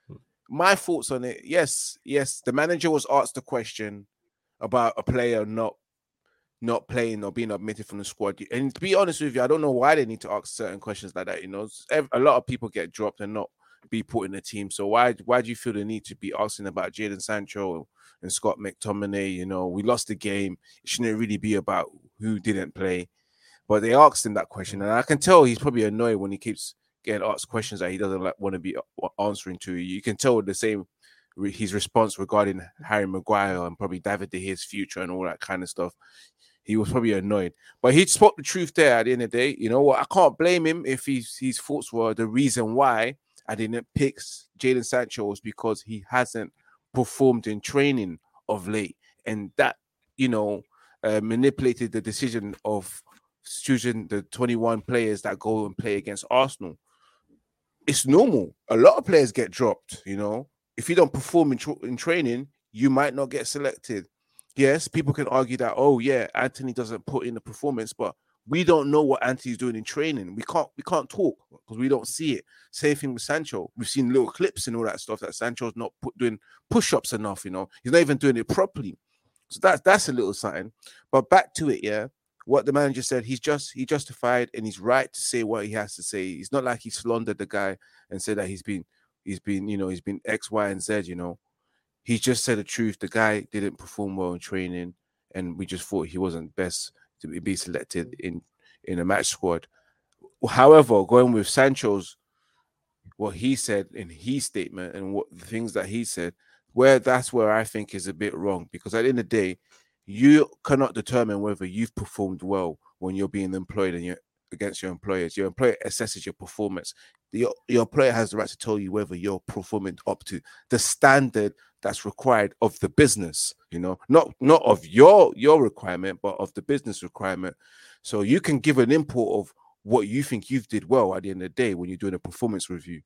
Hmm. My thoughts on it, yes, yes, the manager was asked the question about a player not not playing or being admitted from the squad. And to be honest with you, I don't know why they need to ask certain questions like that. You know, a lot of people get dropped and not be put in the team. So why why do you feel the need to be asking about Jadon Sancho and Scott McTominay? You know, we lost the game. It shouldn't really be about who didn't play. But they asked him that question, and I can tell he's probably annoyed when he keeps getting asked questions that he doesn't like want to be answering to. You can tell the same his response regarding Harry Maguire and probably David De Gea's future and all that kind of stuff. He was probably annoyed, but he spoke the truth there at the end of the day. You know what? I can't blame him if his his thoughts were the reason why I didn't pick Jadon Sancho was because he hasn't performed in training of late, and that you know uh, manipulated the decision of choosing the 21 players that go and play against Arsenal. It's normal. A lot of players get dropped. You know, if you don't perform in, tr- in training, you might not get selected. Yes, people can argue that, oh, yeah, Antony doesn't put in the performance, but we don't know what Antony's doing in training. We can't we can't talk because we don't see it. Same thing with Sancho. We've seen little clips and all that stuff that Sancho's not put, doing push-ups enough. You know, he's not even doing it properly. So that's that's a little sign. But back to it, yeah. What the manager said, he's just he justified and he's right to say what he has to say. It's not like he slandered the guy and said that he's been he's been you know he's been X, Y, and Z. You know, he just said the truth. The guy didn't perform well in training, and we just thought he wasn't best to be selected in in a match squad. However, going with Sancho's what he said in his statement and what the things that he said, where that's where I think is a bit wrong because at the end of the day, you cannot determine whether you've performed well when you're being employed and you're against your employers. Your employer assesses your performance. Your, your employer has the right to tell you whether you're performing up to the standard that's required of the business you know? Not not of your your requirement but of the business requirement. So you can give an input of what you think you've did well at the end of the day when you're doing a performance review.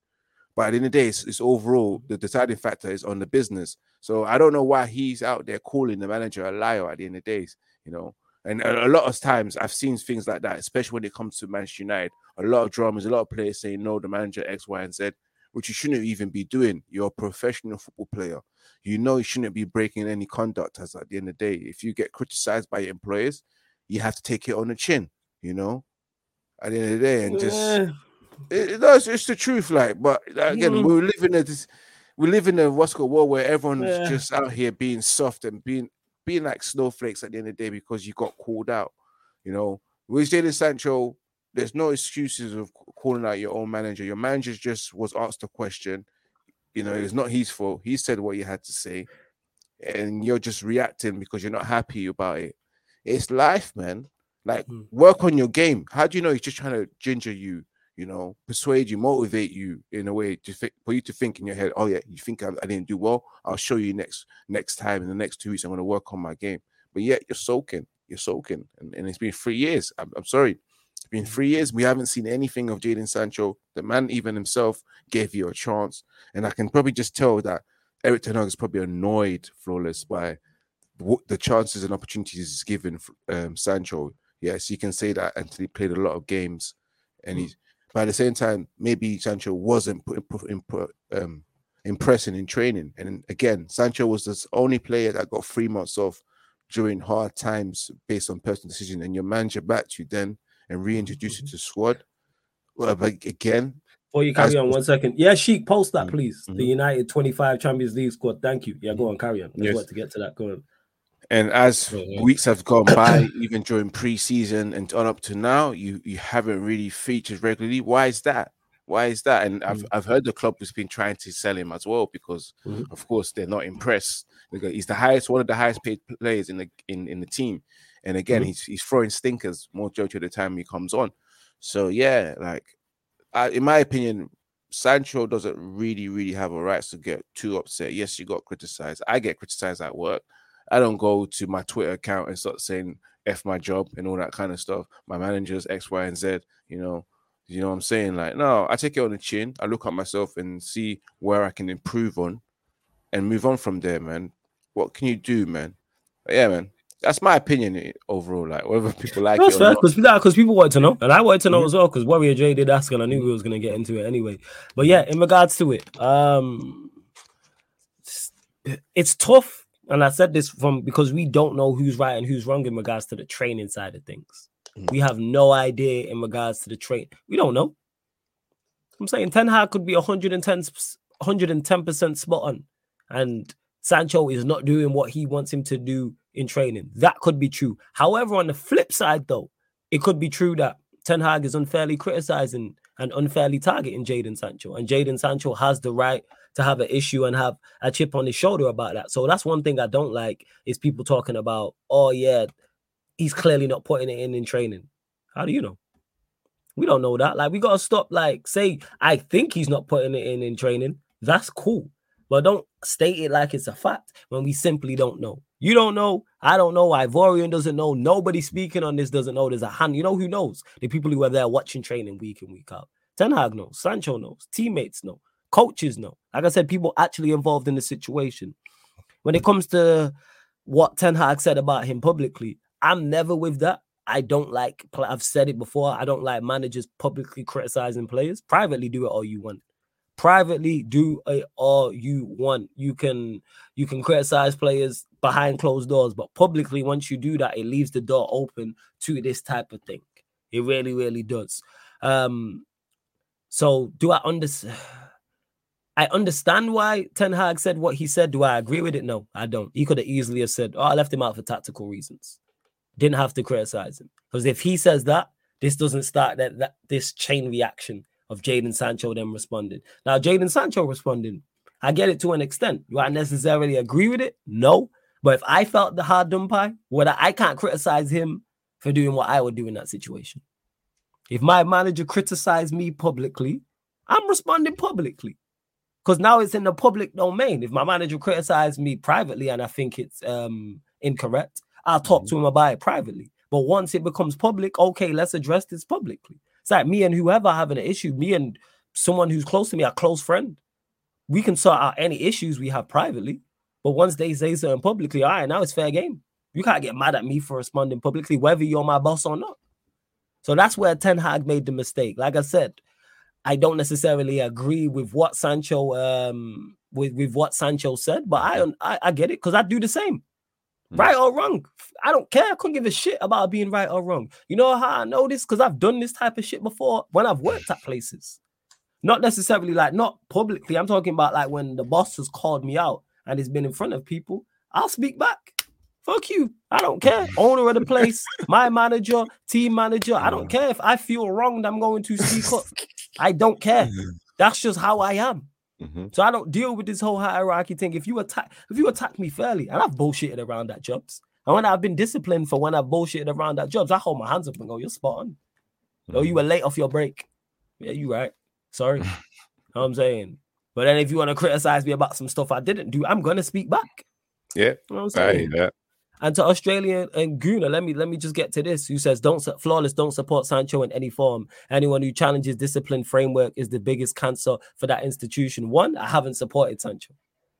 But at the end of the day it's, it's overall the deciding factor is on the business. So i don't know why he's out there calling the manager a liar at the end of the days you know? And a, lot of times I've seen things like that, especially when it comes to Manchester United. A lot of dramas, a lot of players saying no, the manager X, Y, and Z, which you shouldn't even be doing. You're a professional football player you know you shouldn't be breaking any conduct as at the end of the day. If you get criticized by your employers, you have to take it on the chin, you know, at the end of the day, and just yeah. it, it does, it's the truth, like, but again, mm. we're living in this we live in a what's called world where everyone's yeah. just out here being soft and being being like snowflakes at the end of the day because you got called out. You know, with Jadon Sancho, there's no excuses of calling out your own manager. Your manager just was asked a question you know, it's not his fault. He said what he had to say, and you're just reacting because you're not happy about it. It's life, man. Like, mm. work on your game. How do you know he's just trying to ginger you? You know, persuade you, motivate you in a way to think, for you to think in your head. Oh yeah, you think I, I didn't do well? I'll show you next next time in the next two weeks. I'm going to work on my game. But yet you're soaking, you're soaking, and, and it's been three years. I'm, I'm sorry, it's been three years. We haven't seen anything of Jadon Sancho. The man, even himself, gave you a chance. And I can probably just tell that Erik Ten Hag is probably annoyed, flawless, by what the chances and opportunities he's given um, Sancho. Yes, you can say that Antony played a lot of games, and he's. But at the same time, maybe Sancho wasn't put, put, put, um, impressing in training. And again, Sancho was the only player that got three months off during hard times based on personal decision. And your manager backed you then and reintroduce mm-hmm. it to squad. Well, but again, before you carry on, one second. Yeah, Sheik, post that, mm-hmm. please. Mm-hmm. The United 25 Champions League squad. Thank you. Yeah, go on, carry on. Let's yes. to get to that. Go on. And as weeks have gone by, even during pre-season and on up to now, you you haven't really featured regularly. Why is that? Why is that? And I've, mm. I've heard the club has been trying to sell him as well because, mm-hmm. of course, they're not impressed. He's the highest, one of the highest paid players in the in, in the team. And again, mm-hmm. he's he's throwing stinkers majority of the time he comes on. So yeah, like I, in my opinion, Sancho doesn't really, really have a right to get too upset. Yes, you got criticized. I get criticized at work. I don't go to my Twitter account and start saying F my job and all that kind of stuff. My managers, X, Y, and Z, you know. You know what I'm saying? Like, no, I take it on the chin. I look at myself and see where I can improve on and move on from there, man. What can you do, man? But yeah, man that's my opinion overall. Like whether people like that's it fair because because people want to know, and I wanted to know mm-hmm. as well because Warrior J did ask, and I knew we was gonna get into it anyway. But yeah, in regards to it, um, it's tough, and I said this from because we don't know who's right and who's wrong in regards to the training side of things. Mm-hmm. We have no idea in regards to the train. We don't know. I'm saying Ten Hag could be 110 110% spot on, and Sancho is not doing what he wants him to do in training. That could be true. However, on the flip side, though, it could be true that Ten Hag is unfairly criticizing and unfairly targeting Jadon Sancho. And Jadon Sancho has the right to have an issue and have a chip on his shoulder about that. So that's one thing I don't like is people talking about, oh yeah, he's clearly not putting it in in training. How do you know? We don't know that. Like we gotta stop. Like say, I think he's not putting it in in training. That's cool, but don't state it like it's a fact when we simply don't know. You don't know. I don't know. Ivorian doesn't know. Nobody speaking on this doesn't know. There's a hand. You know who knows? The people who are there watching training week in, week out. Ten Hag knows. Sancho knows. Teammates know. Coaches know. Like I said, people actually involved in the situation. When it comes to what Ten Hag said about him publicly, I'm never with that. I don't like. I've said it before. I don't like managers publicly criticizing players. Privately, do it all you want. Privately, do it all you want. You can you can criticize players behind closed doors, but publicly, once you do that, it leaves the door open to this type of thing. It really, really does. Um, so do I understand? I understand why Ten Hag said what he said. Do I agree with it? No, I don't. He could have easily have said, "Oh, I left him out for tactical reasons." Didn't have to criticize him because if he says that, this doesn't start that, that this chain reaction of Jadon Sancho then responding. Now, Jadon Sancho responding, I get it to an extent. Do I necessarily agree with it? No. But if I felt the hard done by, what I, I can't criticize him for doing what I would do in that situation. If my manager criticized me publicly, I'm responding publicly because now it's in the public domain. If my manager criticized me privately and I think it's um, incorrect, I'll talk mm-hmm. to him about it privately. But once it becomes public, okay, let's address this publicly. It's like me and whoever having an issue, me and someone who's close to me, a close friend, we can sort out any issues we have privately. But once they say something publicly, all right, now it's fair game. You can't get mad at me for responding publicly, whether you're my boss or not. So that's where Ten Hag made the mistake. Like I said, I don't necessarily agree with what Sancho um with, with what Sancho said, but I I, I get it because I do the same. Mm. Right or wrong, I don't care. I couldn't give a shit about being right or wrong. You know how I know this? Because I've done this type of shit before when I've worked at places. Not necessarily like not publicly. I'm talking about like when the boss has called me out and it's been in front of people. I'll speak back. Fuck you. I don't care. Owner of the place, my manager, team manager. I don't care if I feel wronged. I'm going to speak up. I don't care. That's just how I am. Mm-hmm. So I don't deal with this whole hierarchy thing. If you attack, if you attack me fairly, and I've bullshitted around that jobs, and when I've been disciplined for when I've bullshitted around that jobs, I hold my hands up and go, "You're spot on." Mm-hmm. Oh, you were late off your break. Yeah, you right. Sorry. know what I'm saying. But then if you want to criticize me about some stuff I didn't do, I'm gonna speak back. Yeah. You know I'm saying? I, and to Australian and Guna, let me let me just get to this. Who says don't flawless don't support Sancho in any form. Anyone who challenges discipline framework is the biggest cancer for that institution. One, I haven't supported Sancho.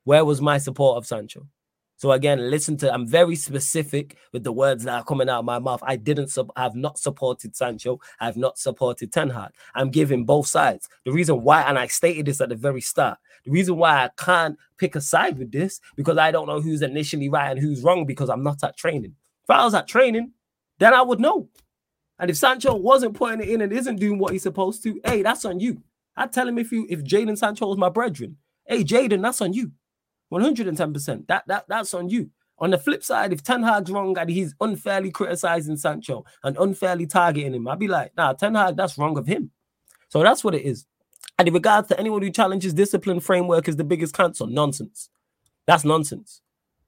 Where was my support of Sancho? So again, listen to. I'm very specific with the words that are coming out of my mouth. I didn't. Sub, I have not supported Sancho. I have not supported Ten Hag. I'm giving both sides. The reason why, and I stated this at the very start. The reason why I can't pick a side with this because I don't know who's initially right and who's wrong because I'm not at training. If I was at training, then I would know. And if Sancho wasn't putting it in and isn't doing what he's supposed to, hey, that's on you. I'd tell him if you if Jadon Sancho was my brethren, hey Jadon, that's on you. 110%. That that that's on you. On the flip side, if Ten Hag's wrong and he's unfairly criticizing Sancho and unfairly targeting him, I'd be like, nah, Ten Hag, that's wrong of him. So that's what it is. And in regards to anyone who challenges discipline framework is the biggest cancer, nonsense. That's nonsense.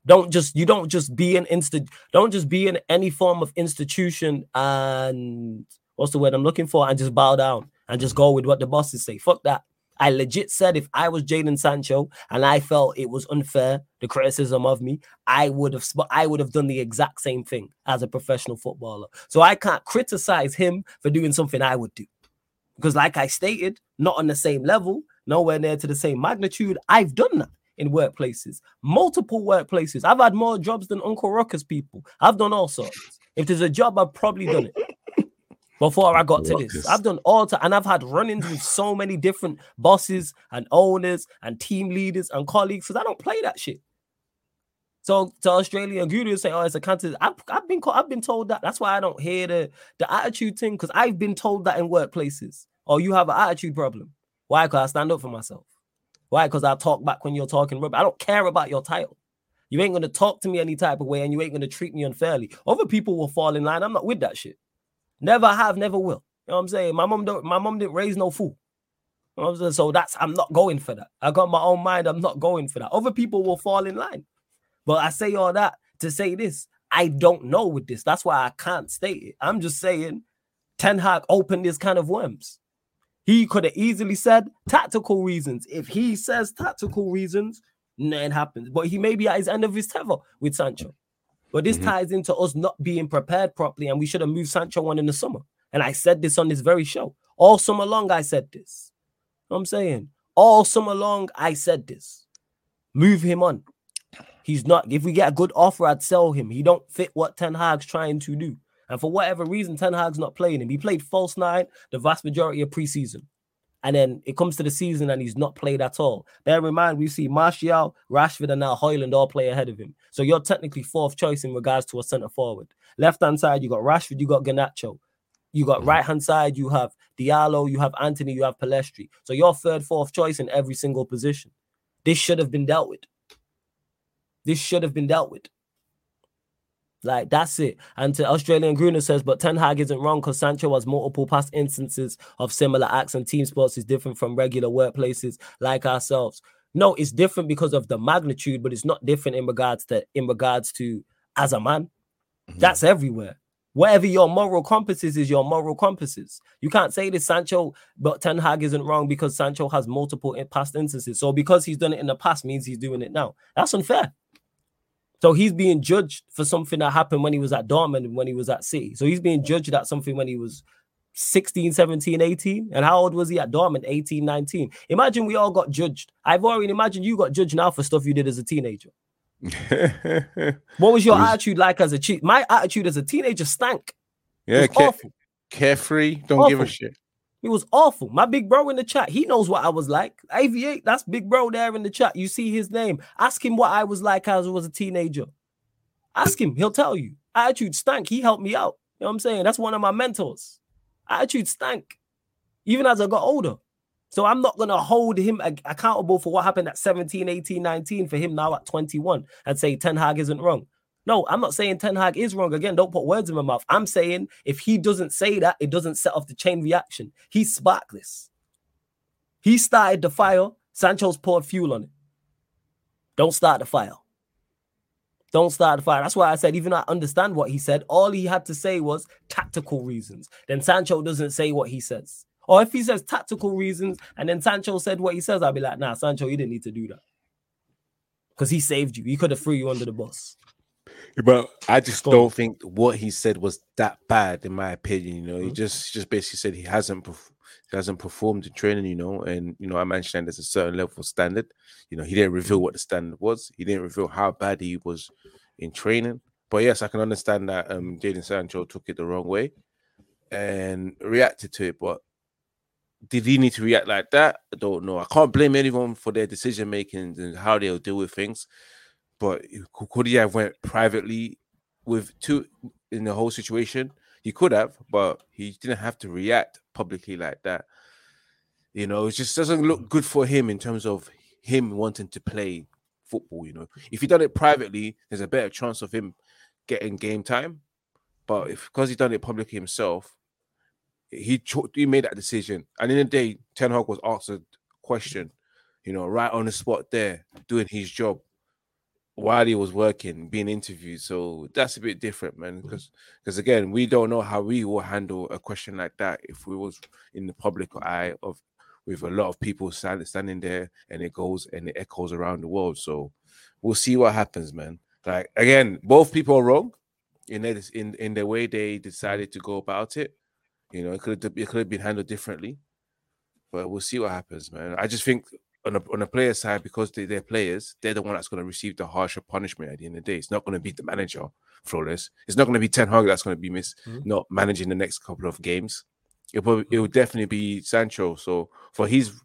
Don't just you don't just be an instant, don't just be in any form of institution and what's the word I'm looking for and just bow down and just go with what the bosses say. Fuck that. I legit said if I was Jadon Sancho and I felt it was unfair, the criticism of me, I would have I would have done the exact same thing as a professional footballer. So I can't criticize him for doing something I would do. Because like I stated, not on the same level, nowhere near to the same magnitude, I've done that in workplaces, multiple workplaces. I've had more jobs than Uncle Ruckus people. I've done all sorts. If there's a job, I've probably done it before I got to this. I've done all to, and I've had run-ins with so many different bosses and owners and team leaders and colleagues because I don't play that shit. So to Australia and Guru say, "Oh, it's a contest." I've, I've been I've been told that. That's why I don't hear the the attitude thing because I've been told that in workplaces. Oh, you have an attitude problem. Why? Because I stand up for myself. Why? Because I talk back when you're talking rubbish. I don't care about your title. You ain't gonna talk to me any type of way, and you ain't gonna treat me unfairly. Other people will fall in line. I'm not with that shit. Never have, never will. You know what I'm saying? My mom don't my mom didn't raise no fool. You know? So that's I'm not going for that. I got my own mind. I'm not going for that. Other people will fall in line. But I say all that to say this. I don't know with this. That's why I can't state it. I'm just saying Ten Hag opened this kind of worms. He could have easily said tactical reasons. If he says tactical reasons, nothing happens. But he may be at his end of his tether with Sancho. But this mm-hmm. ties into us not being prepared properly, and we should have moved Sancho on in the summer. And I said this on this very show. All summer long, I said this. You know I'm saying? All summer long, I said this. Move him on. He's not. If we get a good offer, I'd sell him. He don't fit what Ten Hag's trying to do. And for whatever reason, Ten Hag's not playing him. He played false nine the vast majority of preseason. And then it comes to the season and he's not played at all. Bear in mind, we see Martial, Rashford, and now Højlund all play ahead of him. So you're technically fourth choice in regards to a centre forward. Left hand side, you got Rashford, you got Garnacho. You got mm-hmm. right hand side, you have Diallo, you have Antony, you have Pellistri. So you're third, fourth choice in every single position. This should have been dealt with. This should have been dealt with. Like that's it. And to Australian Gruner says, but Ten Hag isn't wrong because Sancho has multiple past instances of similar acts, and team sports is different from regular workplaces like ourselves. No, it's different because of the magnitude, but it's not different in regards to in regards to as a man. Mm-hmm. That's everywhere. Whatever your moral compass is, is your moral compasses. You can't say this Sancho, but Ten Hag isn't wrong because Sancho has multiple past instances. So because he's done it in the past means he's doing it now. That's unfair. So he's being judged for something that happened when he was at Dortmund and when he was at City. So he's being judged at something when he was 16, 17, 18. And how old was he at Dortmund? 18, 19. Imagine we all got judged. I've already imagined you got judged now for stuff you did as a teenager. what was your was... attitude like as a chief? My attitude as a teenager stank. Yeah, care- carefree. Don't awful. give a shit. It was awful. My big bro in the chat, he knows what I was like. AV8, that's big bro there in the chat. You see his name. Ask him what I was like as I was a teenager. Ask him, he'll tell you. Attitude stank. He helped me out. You know what I'm saying? That's one of my mentors. Attitude stank. Even as I got older. So I'm not going to hold him accountable for what happened at 17, 18, 19 for him now at 21 and say Ten Hag isn't wrong. No, I'm not saying Ten Hag is wrong. Again, don't put words in my mouth. I'm saying if he doesn't say that, it doesn't set off the chain reaction. He sparked this. He started the fire. Sancho's poured fuel on it. Don't start the fire. Don't start the fire. That's why I said, even I understand what he said, all he had to say was tactical reasons. Then Sancho doesn't say what he says. Or if he says tactical reasons and then Sancho said what he says, I'll be like, nah, Sancho, you didn't need to do that. Because he saved you. He could have threw you under the bus. But I just Go don't on. think what he said was that bad, in my opinion. You know, mm-hmm. he just just basically said he hasn't he hasn't performed in training. You know, and you know I mentioned there's a certain level of standard. You know, he didn't reveal what the standard was. He didn't reveal how bad he was in training. But yes, I can understand that um Jadon Sancho took it the wrong way and reacted to it. But did he need to react like that? I don't know. I can't blame anyone for their decision making and how they'll deal with things. But could he have went privately with two in the whole situation? He could have, but he didn't have to react publicly like that. You know, it just doesn't look good for him in terms of him wanting to play football. You know, if he done it privately, there's a better chance of him getting game time. But if because he done it publicly himself, he cho- he made that decision. And in the day, Ten Hag was asked a question, you know, right on the spot there, doing his job while he was working, being interviewed. So that's a bit different, man. Because mm-hmm. because again, we don't know how we will handle a question like that if we was in the public eye of with a lot of people standing standing there and it goes and it echoes around the world. So we'll see what happens, man. Like again, both people are wrong in their, in in the way they decided to go about it. You know, it could it could have been handled differently, but we'll see what happens, man. I just think on a, on a player side, because they, they're players, they're the one that's going to receive the harsher punishment at the end of the day. It's not going to be the manager, flawless. It's not going to be Ten Hag that's going to be miss mm-hmm. not managing the next couple of games. It will, it will definitely be Sancho. So for his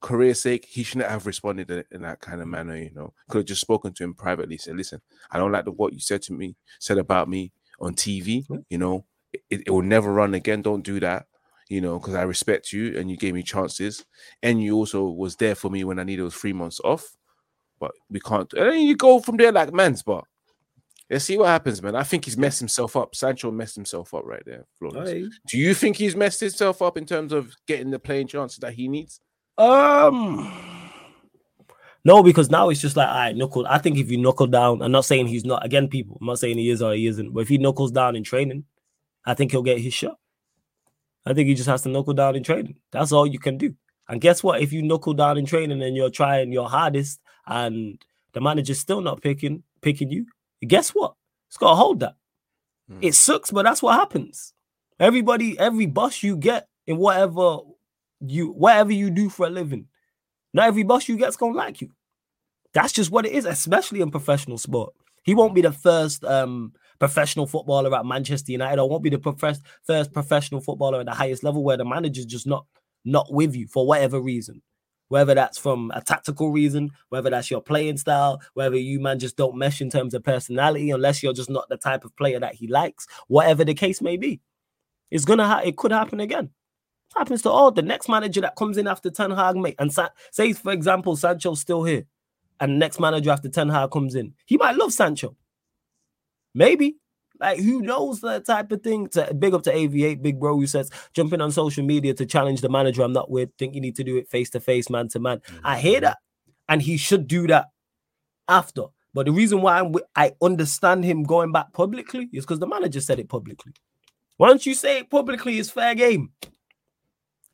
career sake, he shouldn't have responded in, in that kind of manner. You know, could have just spoken to him privately. Said, "Listen, I don't like the, what you said to me, said about me on TV. Mm-hmm. You know, it, it will never run again. Don't do that you know, because I respect you and you gave me chances, and you also was there for me when I needed those three months off. But we can't. And then you go from there like man's. But let's see what happens, man. I think he's messed himself up. Sancho messed himself up right there. Do you think he's messed himself up in terms of getting the playing chances that he needs? Um. No, because now it's just like I right, knuckle. I think if you knuckle down, I'm not saying he's not again, people. I'm not saying he is or he isn't, but if he knuckles down in training, I think he'll get his shot. I think he just has to knuckle down in training. That's all you can do. And guess what? If you knuckle down in training and you're trying your hardest and the manager's still not picking picking you, guess what? It's got to hold that. Mm. It sucks, but that's what happens. Everybody, every boss you get in whatever you whatever you do for a living, not every boss you get's gonna like you. That's just what it is, especially in professional sport. He won't be the first um professional footballer at Manchester United, I won't be the first professional footballer at the highest level where the manager's just not not with you for whatever reason. Whether that's from a tactical reason, whether that's your playing style, whether you man just don't mesh in terms of personality, unless you're just not the type of player that he likes, whatever the case may be, it's gonna ha- it could happen again. It happens to all the next manager that comes in after Ten Hag, mate, and Sa- say for example Sancho's still here, and the next manager after Ten Hag comes in, he might love Sancho. Maybe, like, who knows that type of thing? To big up to AV8, big bro, who says jumping on social media to challenge the manager. I'm not with. Think you need to do it face to face, man to man. I mm-hmm. hear that, and he should do that after. But the reason why I'm, I understand him going back publicly is because the manager said it publicly. Once you say it publicly, it's fair game.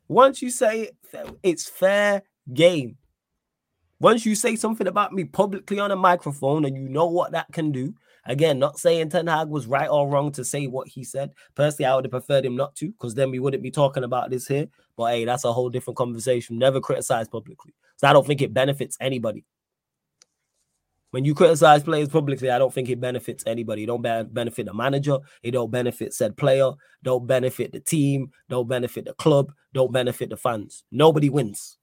Once you say it, it's fair game. Once you say something about me publicly on a microphone and you know what that can do, Again, not saying Ten Hag was right or wrong to say what he said. Personally, I would have preferred him not to, because then we wouldn't be talking about this here. But hey, that's a whole different conversation. Never criticize publicly. So I don't think it benefits anybody. When you criticize players publicly, I don't think it benefits anybody. It don't benefit the manager. It don't benefit said player. Don't benefit the team. Don't benefit the club. Don't benefit the fans. Nobody wins.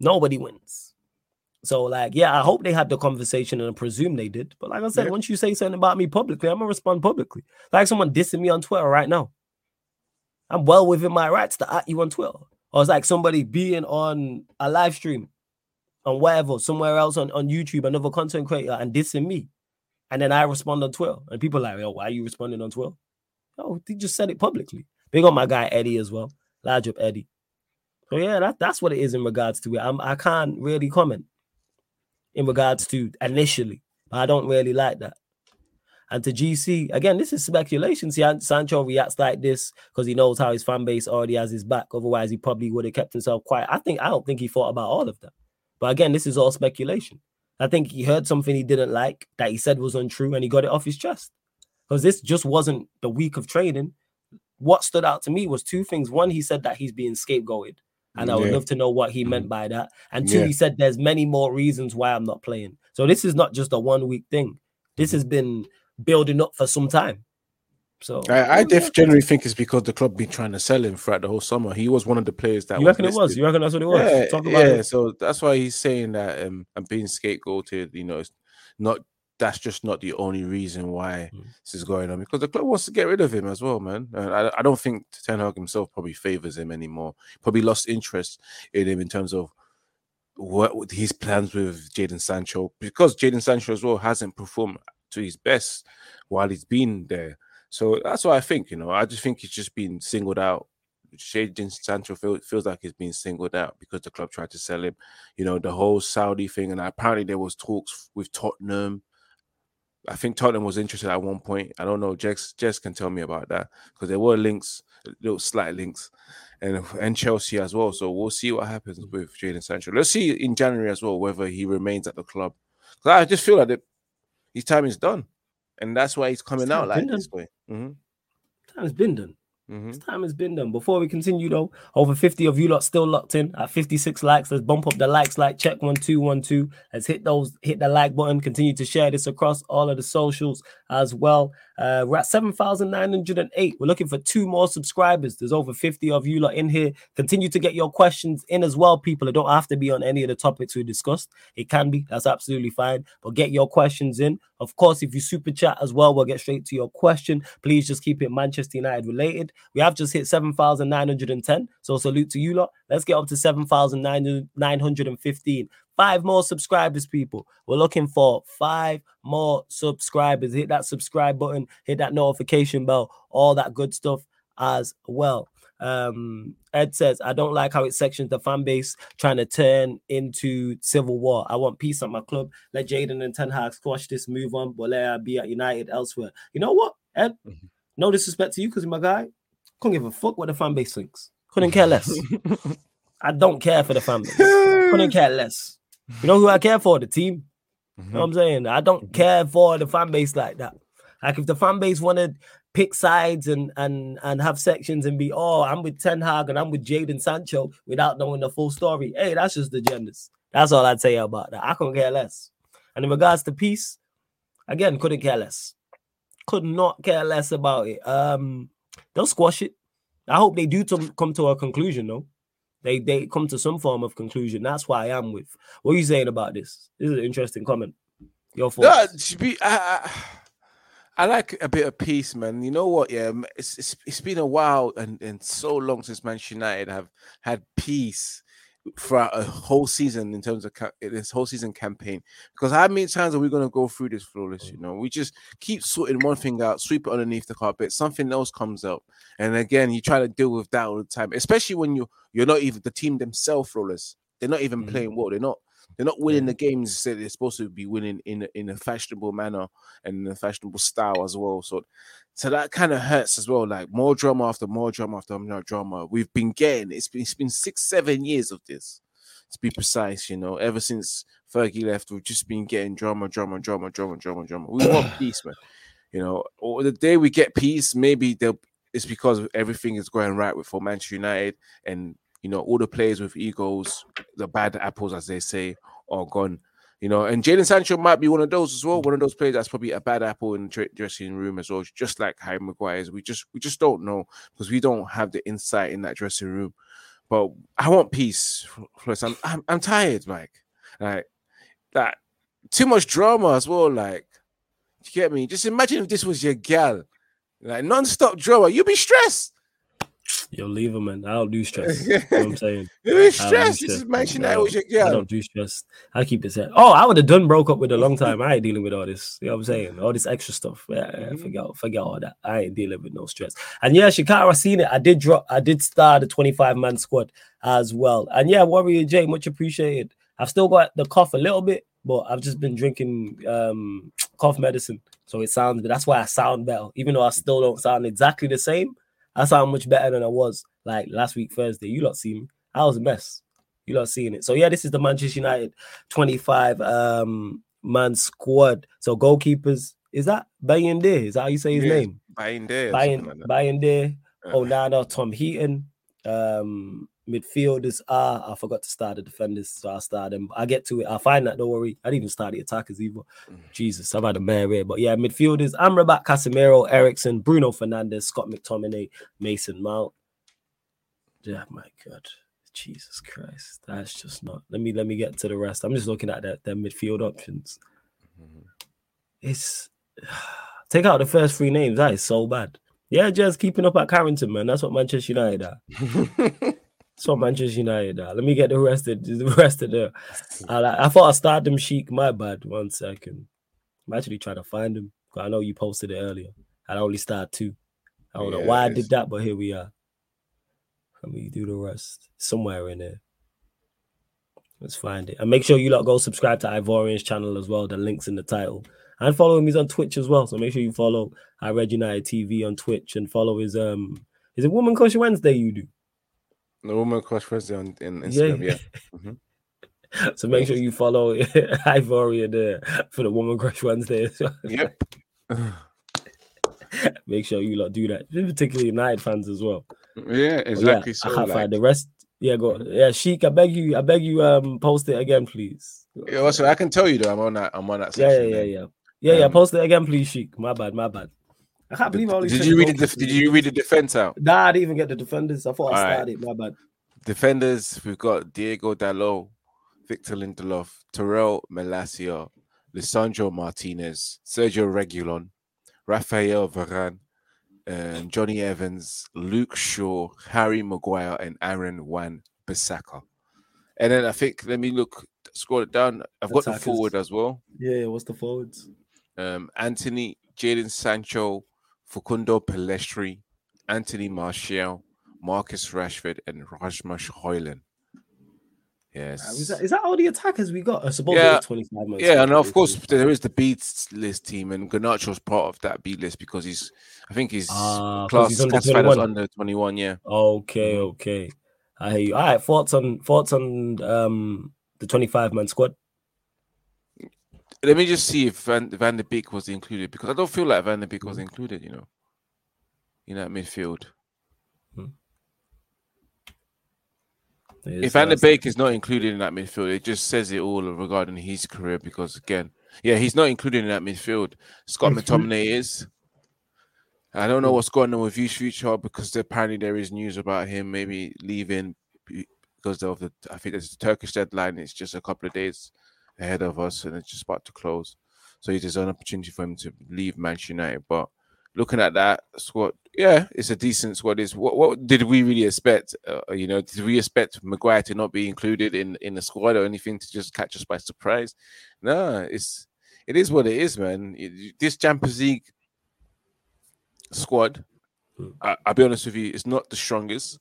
Nobody wins. So, like, yeah, I hope they had the conversation and I presume they did. But like I said, yeah. once you say something about me publicly, I'm gonna respond publicly. Like someone dissing me on Twitter right now. I'm well within my rights to at you on Twitter. Or it's like somebody being on a live stream on whatever, somewhere else on, on YouTube, another content creator, and dissing me. And then I respond on Twitter. And people like, oh, why are you responding on Twitter? Oh, they just said it publicly. Big on my guy Eddie as well. Large up Eddie. So yeah, that, that's what it is in regards to it. I'm, I can't really comment in regards to initially. But I don't really like that. And to GC, again, this is speculation. See, Sancho reacts like this because he knows how his fan base already has his back. Otherwise, he probably would have kept himself quiet. I think I don't think he thought about all of that. But again, this is all speculation. I think he heard something he didn't like that he said was untrue and he got it off his chest. Because this just wasn't the week of training. What stood out to me was two things. One, he said that he's being scapegoated. And I would love to know what he meant mm-hmm. by that. And two, yeah. he said there's many more reasons why I'm not playing. So this is not just a one week thing. This has been building up for some time. So I, I def- generally think it's because the club been trying to sell him throughout the whole summer. He was one of the players that you reckon listed. it was. You reckon that's what it was? Yeah, yeah. It. So that's why he's saying that um, I'm being scapegoated. You know, it's not that's just not the only reason why mm. this is going on because the club wants to get rid of him as well, man. And I, I don't think Ten Hag himself probably favors him anymore. Probably lost interest in him in terms of what his plans with Jadon Sancho because Jadon Sancho as well hasn't performed to his best while he's been there. So that's what I think. You know, I just think he's just been singled out. Jadon Sancho feel, feels like he's been singled out because the club tried to sell him. You know, the whole Saudi thing, and apparently there was talks with Tottenham I think Tottenham was interested at one point. I don't know. Jess, Jess can tell me about that because there were links, little slight links, and and Chelsea as well. So we'll see what happens with Jadon Sancho. Let's see in January as well whether he remains at the club. Because I just feel like it, his time is done, and that's why he's coming out like this way. Mm-hmm. Time's been done. Mm-hmm. This time has been done. Before we continue, though, over 50 of you lot still locked in at 56 likes. Let's bump up the likes, like check one, two, one, two. Let's hit those, hit the like button. Continue to share this across all of the socials as well. Uh, we're at 7,908. We're looking for two more subscribers. There's over 50 of you lot in here. Continue to get your questions in as well, people. It don't have to be on any of the topics we discussed. It can be. That's absolutely fine. But get your questions in. Of course, if you super chat as well, we'll get straight to your question. Please just keep it Manchester United related. We have just hit 7,910. So salute to you lot. Let's get up to 7,915. Five more subscribers, people. We're looking for five more subscribers. Hit that subscribe button, hit that notification bell, all that good stuff as well. Um, Ed says, I don't like how it sections the fan base trying to turn into civil war. I want peace at my club. Let Jadon and Ten Hag squash this, move on, but let I be at United elsewhere. You know what, Ed? Mm-hmm. No disrespect to you because you're my guy. Couldn't give a fuck what the fan base thinks. Couldn't care less. I don't care for the fan base. Couldn't care less. You know who I care for? The team. Mm-hmm. You know what I'm saying? I don't care for the fan base like that. Like if the fan base wanted pick sides and and and have sections and be oh I'm with Ten Hag and I'm with Jadon Sancho without knowing the full story. Hey, that's just the genders. That's all I'd say about that. I couldn't care less. And in regards to peace, again, couldn't care less. could not care less about it. Um, they'll squash it. I hope they do to come to a conclusion, though. They they come to some form of conclusion. That's why I am with. What are you saying about this? This is an interesting comment. Your thoughts? No, be, I, I, I, like a bit of peace, man. You know what? Yeah, it's it's, it's been a while and, and so long since Manchester United have had peace throughout a whole season in terms of ca- this whole season campaign. Because how many times are we going to go through this flawless? You know, we just keep sorting one thing out, sweep it underneath the carpet, something else comes up, and again you try to deal with that all the time. Especially when you you're not even the team themselves flawless. They're not even mm-hmm. playing well. They're not. They're not winning the games that they're supposed to be winning in a, in a fashionable manner and in a fashionable style as well. So, so that kind of hurts as well. Like more drama after more drama after more drama. We've been getting it's been it's been six seven years of this to be precise. You know, ever since Fergie left, we've just been getting drama, drama, drama, drama, drama, drama. We want peace, man. You know, or the day we get peace, maybe it's because everything is going right with for Manchester United and you know, all the players with egos, the bad apples, as they say, are gone. You know, and Jadon Sancho might be one of those as well. One of those players that's probably a bad apple in the dressing room as well, just like Harry Maguire is. We just we just don't know because we don't have the insight in that dressing room. But I want peace. Plus, I'm I'm, I'm tired, Mike. Like that too much drama as well. Like, you get me? Just imagine if this was your gal, like non-stop drama. You'd be stressed. Yo, leave him, man. I don't do stress. you know what I'm saying? You stress. This is mention that was your girl. I don't do stress. I keep this head. Oh, I would have done broke up with a long time. I ain't dealing with all this. You know what I'm saying? All this extra stuff. Yeah, mm-hmm. forget, forget all that. I ain't dealing with no stress. And yeah, Shikara, I seen it. I did drop. I did start the 25 man squad as well. And yeah, Warrior J, much appreciated. I've still got the cough a little bit, but I've just been drinking um cough medicine, so it sounds. That's why I sound better, even though I still don't sound exactly the same. I sound much better than I was like last week Thursday. You lot see me. I was a mess. You lot seeing it. So yeah, this is the Manchester United 25 um man squad. So goalkeepers is that Bayende? Is that how you say his yeah, name? Bayende. Bayende. Like Onana, Tom Heaton. Um, midfielders are. I forgot to start the defenders, so I'll start them. I get to it. I'll find that. Don't worry. I didn't even start the attackers either. Mm. Jesus, I've had a mare here. But yeah, midfielders: Amrabat, Casemiro, Eriksen, Bruno Fernandes, Scott McTominay, Mason Mount. Yeah, my God. Jesus Christ, that's just not. Let me let me get to the rest. I'm just looking at that their midfield options. Mm-hmm. It's take out the first three names. That is so bad. Yeah, just keeping up at Carrington, man. That's what Manchester United are. So Manchester United. Uh, let me get the rest of the rest of the. I, I thought I started them Sheik. My bad. One second. I'm actually trying to find them. I know you posted it earlier. I only started two. I don't yeah, know why I did that, but here we are. Let me do the rest somewhere in there. Let's find it. And make sure you lot go subscribe to Ivorian's channel as well. The links in the title. And follow him. He's on Twitch as well. So make sure you follow I Red United TV on Twitch and follow his um is it Woman Crush Wednesday you do? The woman crush Wednesday on in Instagram, yeah. yeah. Mm-hmm. So make sure you follow Ivory there for the Woman Crush Wednesday. yep. make sure you lot do that, particularly United fans as well. Yeah, exactly. Yeah, so, I like... the rest. Yeah, go. Yeah, Sheik, I beg you, I beg you, um, post it again, please. Yeah, also, I can tell you though, I'm on that. I'm on that. Yeah, yeah, yeah, yeah, yeah, um, yeah. Post it again, please, Sheik. My bad, my bad. I can't believe all these. Did you read the Did you read the defense out? Nah, I didn't even get the defenders. I thought all I started. Right. My bad. Defenders, we've got Diogo Dalot, Victor Lindelof, Tyrell Malacia, Lisandro Martinez, Sergio Reguilon, Rafael Varane, um, Jonny Evans, Luke Shaw, Harry Maguire, and Aaron Wan Bissaka. And then I think let me look, scroll it down. I've got the forward as well. Yeah, what's the forwards? Um, Antony, Jadon Sancho, Facundo Pellistri, Anthony Martial, Marcus Rashford, and Rasmus Højlund. Yes. Is that, is that all the attackers we got? I suppose yeah. 25 months. Yeah, and of course there is the beats list team, and Garnacho's part of that beat list because he's, I think he's uh, class he's under 21. under 21. Yeah. Okay, mm. okay. I hear you. All right, thoughts on thoughts on um the 25 man squad. Let me just see if Van, Van der Beek was included because I don't feel like Van der Beek was mm. included. You know, in that midfield. Hmm. If Van der Beek is not included in that midfield, it just says it all regarding his career because again, yeah, he's not included in that midfield. Scott McTominay is. I don't know Mm. what's going on with Hughes Future because apparently there is news about him maybe leaving because of the I think it's the Turkish deadline. It's just a couple of days ahead of us and it's just about to close. So it is an opportunity for him to leave Manchester United. But looking at that squad, yeah, it's a decent squad. Is what what did we really expect? Uh, you know, did we expect Maguire to not be included in in the squad or anything to just catch us by surprise? No, it's it is what it is, man. It- this Champions League squad, Mm. I, I'll be honest with you, it's not the strongest.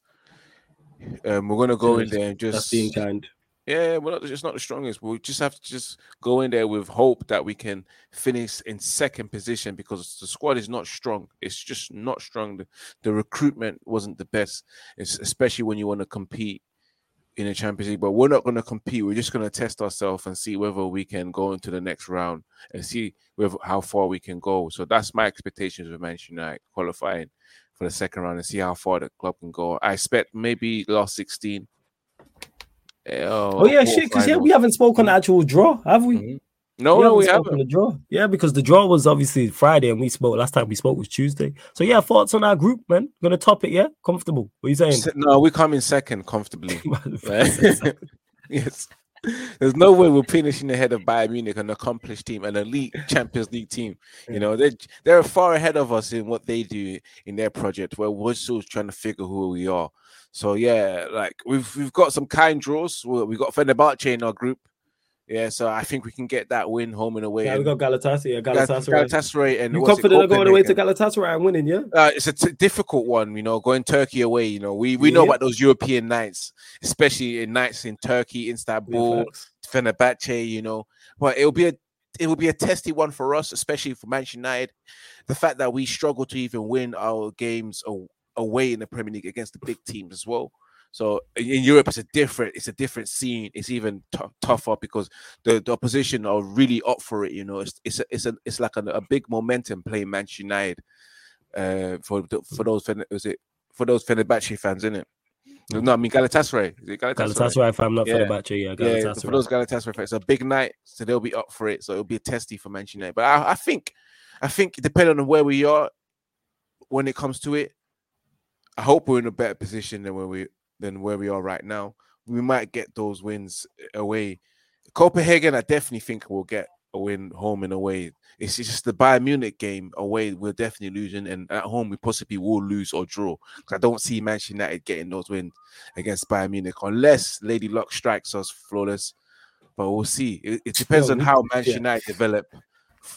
Um, we're gonna go in there and just being kind. Yeah, we're not, it's not the strongest. We just have to just go in there with hope that we can finish in second position because the squad is not strong. It's just not strong. The, the recruitment wasn't the best, it's especially when you want to compete in the Champions League. But we're not going to compete. We're just going to test ourselves and see whether we can go into the next round and see how far we can go. So that's my expectations with Manchester United qualifying for the second round and see how far the club can go. I expect maybe last 16. Oh yeah, shit. Because yeah, we haven't spoken the actual draw, have we? Mhm. No, no, we spoken haven't. The draw, yeah, because the draw was obviously Friday, and we spoke last time we spoke was Tuesday. So yeah, thoughts on our group, man. Gonna top it, yeah. Comfortable. What are you saying? No, we come in second comfortably. yes. There's no way we're finishing ahead of Bayern Munich, an accomplished team, an elite Champions League team. You know, they're they're far ahead of us in what they do in their project, where we're still trying to figure who we are. So yeah, like we've we've got some kind draws. We've got Fenerbahce in our group. Yeah, so I think we can get that win home and away. yeah, we got Galatasaray. Galatasaray. Galatasaray and you confident of going away to. Galatasaray and winning? Yeah. Uh, it's a t- difficult one, you know, going Turkey away. You know, we we know about those European nights, especially in nights in Turkey, Istanbul, Facts. Fenerbahce. You know, but it'll be a it will be a testy one for us, especially for Manchester United. The fact that we struggle to even win our games away in the Premier League against the big teams as well. So in Europe, it's a different, it's a different scene. It's even tou- tougher because the, the opposition are really up for it. You know, it's it's a, it's a, it's like a, a big momentum playing Manchester United. Uh, for the, for those was it for those Fenerbahce fans, isn't it? No, I mean Galatasaray. Is it Galatasaray? Galatasaray, if I'm not Yeah. Fenerbahce, yeah, Yeah, Galatasaray. for those Galatasaray fans, it's a big night, so they'll be up for it. So it'll be a testy for Manchester United. But I, I think, I think depending on where we are when it comes to it, I hope we're in a better position than where we than where we are right now. We might get those wins eh, away. Copenhagen, I definitely think we'll get a win home and away. It's just the Bayern Munich game away. We're definitely losing, and at home we possibly will lose or draw. I don't see Manchester United getting those wins against Bayern Munich unless Lady Luck strikes us flawless. But we'll see. It, it depends on how Manchester yeah. United develop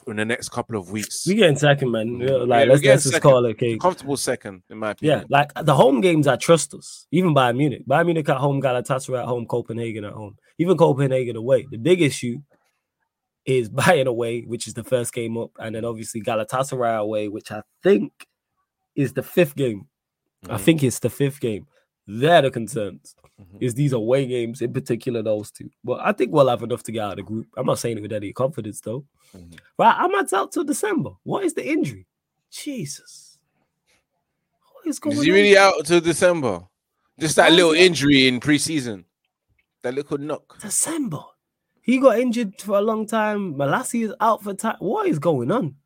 in the next couple of weeks. We getting second, man. Yeah, Yeah, like we're let's, just call it. Okay. Comfortable second, in my opinion. Yeah, like the home games, I trust us. Even Bayern Munich, Bayern Munich at home, Galatasaray at home, Copenhagen at home, even Copenhagen away. The big issue is Bayern away, which is the first game up, and then obviously Galatasaray away, which I think is the fifth game. I Mhm. think it's the fifth game. They're the concerns. Mhm. Is these away games in particular those two? But I think we'll have enough to get out of the group. I'm not saying it with any confidence though. Mhm. Right, I'm not out till December. What is the injury? Jesus, what is going Is he on? really out till December? Just that little injury in preseason. That little knock. December. He got injured for a long time. Malacia is out for time. What is going on?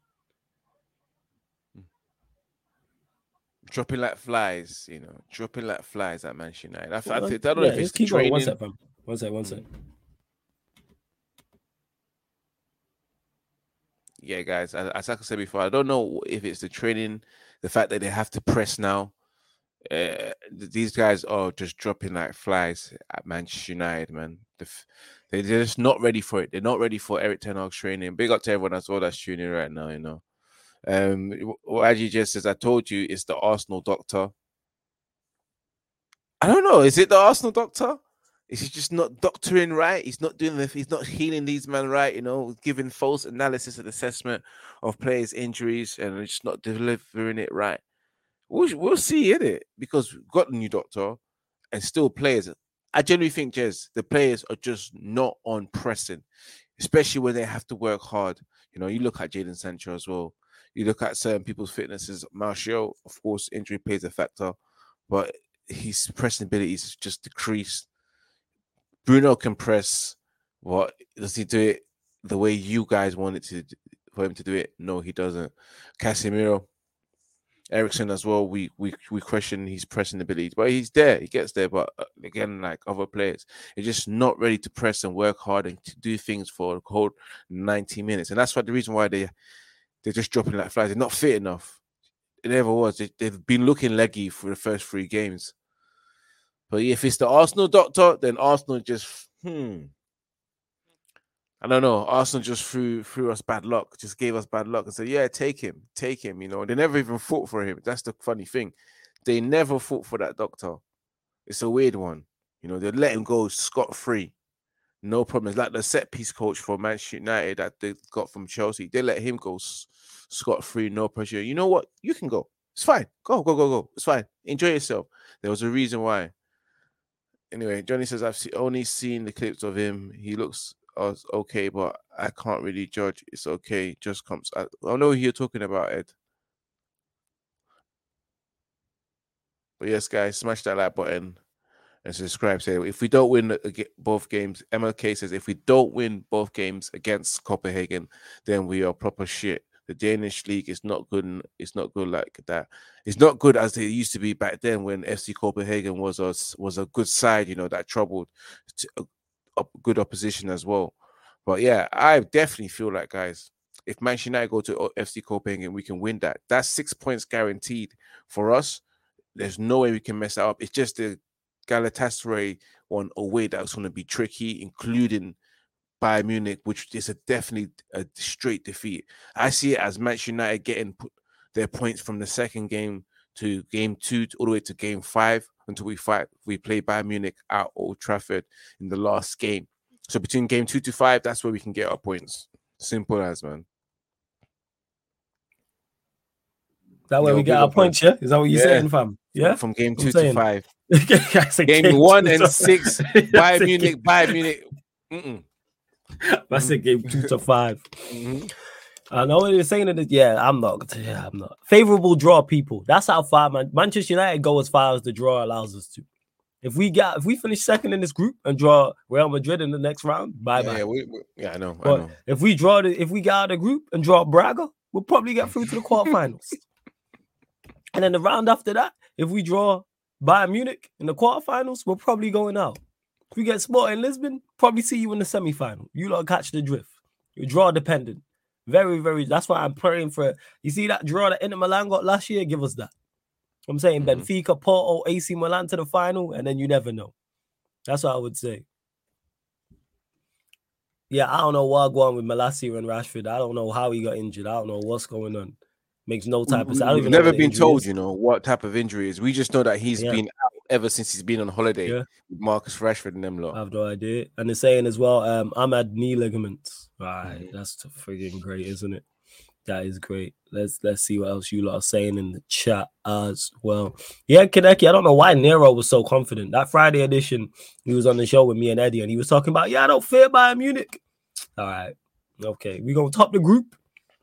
Dropping like flies, you know, dropping like flies at Manchester United. I, th- I, Well, think, I don't know if it's keep training. One sec, fam. One sec, one sec. yeah, guys, as, I said before, I don't know if it's the training, the fact that they have to press now. Uh, these guys are just dropping like flies at Manchester United, man. They- They're just not ready for it. They're not ready for Erik Ten Hag's training. Big up to everyone as well that's tuning in right now, you know. Um, Agi just says, I told you it's the Arsenal doctor. I don't know. Is it the Arsenal doctor? Is he just not doctoring right? He's not doing the. He's not healing these men right. You know, giving false analysis and assessment of players' injuries and just not delivering it right. We'll, we'll see in it because we've got a new doctor and still players. I genuinely think, Jez, the players are just not on pressing, especially when they have to work hard. You know, you look at Jadon Sancho as well. You look at certain people's fitnesses. Martial, of course, injury plays a factor, but his pressing abilities has just decreased. Bruno can press. What does he do it the way you guys want it to for him to do it? No, he doesn't. Casemiro, Eriksen as well. We we we question his pressing ability, but he's there. He gets there. But uh, again, like other players, he's just not ready to press and work hard and to do things for the whole ninety minutes. And that's what the reason why they they're just dropping like flies. They're not fit enough. It never was. They, they've been looking leggy for the first three games. But if it's the Arsenal doctor, then Arsenal just hmm. I don't know. Arsenal just threw threw us bad luck, just gave us bad luck and said, Yeah, take him, take him. You know, they never even fought for him. That's the funny thing. They never fought for that doctor. It's a weird one. You know, they let him go scot free. No problems. Like the set piece coach for Manchester United that they got from Chelsea, they let him go scot free, no pressure. You know what? You can go. It's fine. Go, go, go, go. It's fine. Enjoy yourself. There was a reason why. Anyway, Johnny says I've only seen the clips of him. He looks okay, but I can't really judge. It's okay. Just comes. I, I know who you're talking about, Ed. But yes, guys, smash that like button and subscribe. Say if we don't win both games, MLK says if we don't win both games against Copenhagen, then we are proper shit. The Danish league is not good. It's not good like that. It's not good as it used to be back then when FC Copenhagen was a was a good side. You know that troubled a uh, good opposition as well. But yeah, I definitely feel like guys, if Manchester United go to uh, FC Copenhagen, we can win that. That's six points guaranteed for us. There's no way we can mess that up. It's just the Galatasaray one away that's going to be tricky, including Bayern Munich, which is a definitely a straight defeat. I see it as Manchester United getting their points from the second game to game two, all the way to game five until we fight. We play Bayern Munich at Old Trafford in the last game. So between game two to five, that's where we can get our points. Simple as man. That way we get our points, yeah? Is that what you're yeah. saying, fam? Yeah. From game two to five. game, one and six, Bayern Munich, Bayern Munich. Mm-mm. That's a game two to 5 mm-hmm. I know what you're saying. That yeah, I'm not. Yeah, I'm not. Favorable draw, people. That's how far man. Manchester United go as far as the draw allows us to. If we got, if we finish second in this group and draw Real Madrid in the next round, bye bye. Yeah, yeah, I know. But I know. if we draw the, if we got out of the group and draw Braga, we'll probably get through to the quarterfinals. and then the round after that, if we draw Bayern Munich in the quarterfinals, we're probably going out. If we get Sporting Lisbon, probably see you in the semi-final. You lot catch the drift. You're draw dependent. Very, very. That's why I'm praying for. it. You see that draw that Inter Milan got last year? Give us that. I'm saying mm-hmm. Benfica, Porto, AC Milan to the final, and then you never know. That's what I would say. Yeah, I don't know why going with Malacia and Rashford. I don't know how he got injured. I don't know what's going on. Makes no type of sense. We've never been told, is. you know, what type of injury is. We just know that he's yeah. been out ever since he's been on holiday yeah. with Marcus Rashford and them lot. I have no idea. And they're saying as well, um, Amad knee ligaments. Right, mm-hmm. that's freaking great, isn't it? That is great. Let's let's see what else you lot are saying in the chat as well. Yeah, Kaneki, I don't know why Nero was so confident. That Friday edition, he was on the show with me and Eddie, and he was talking about, yeah, I don't fear Bayern Munich. All right, okay, we're gonna top the group.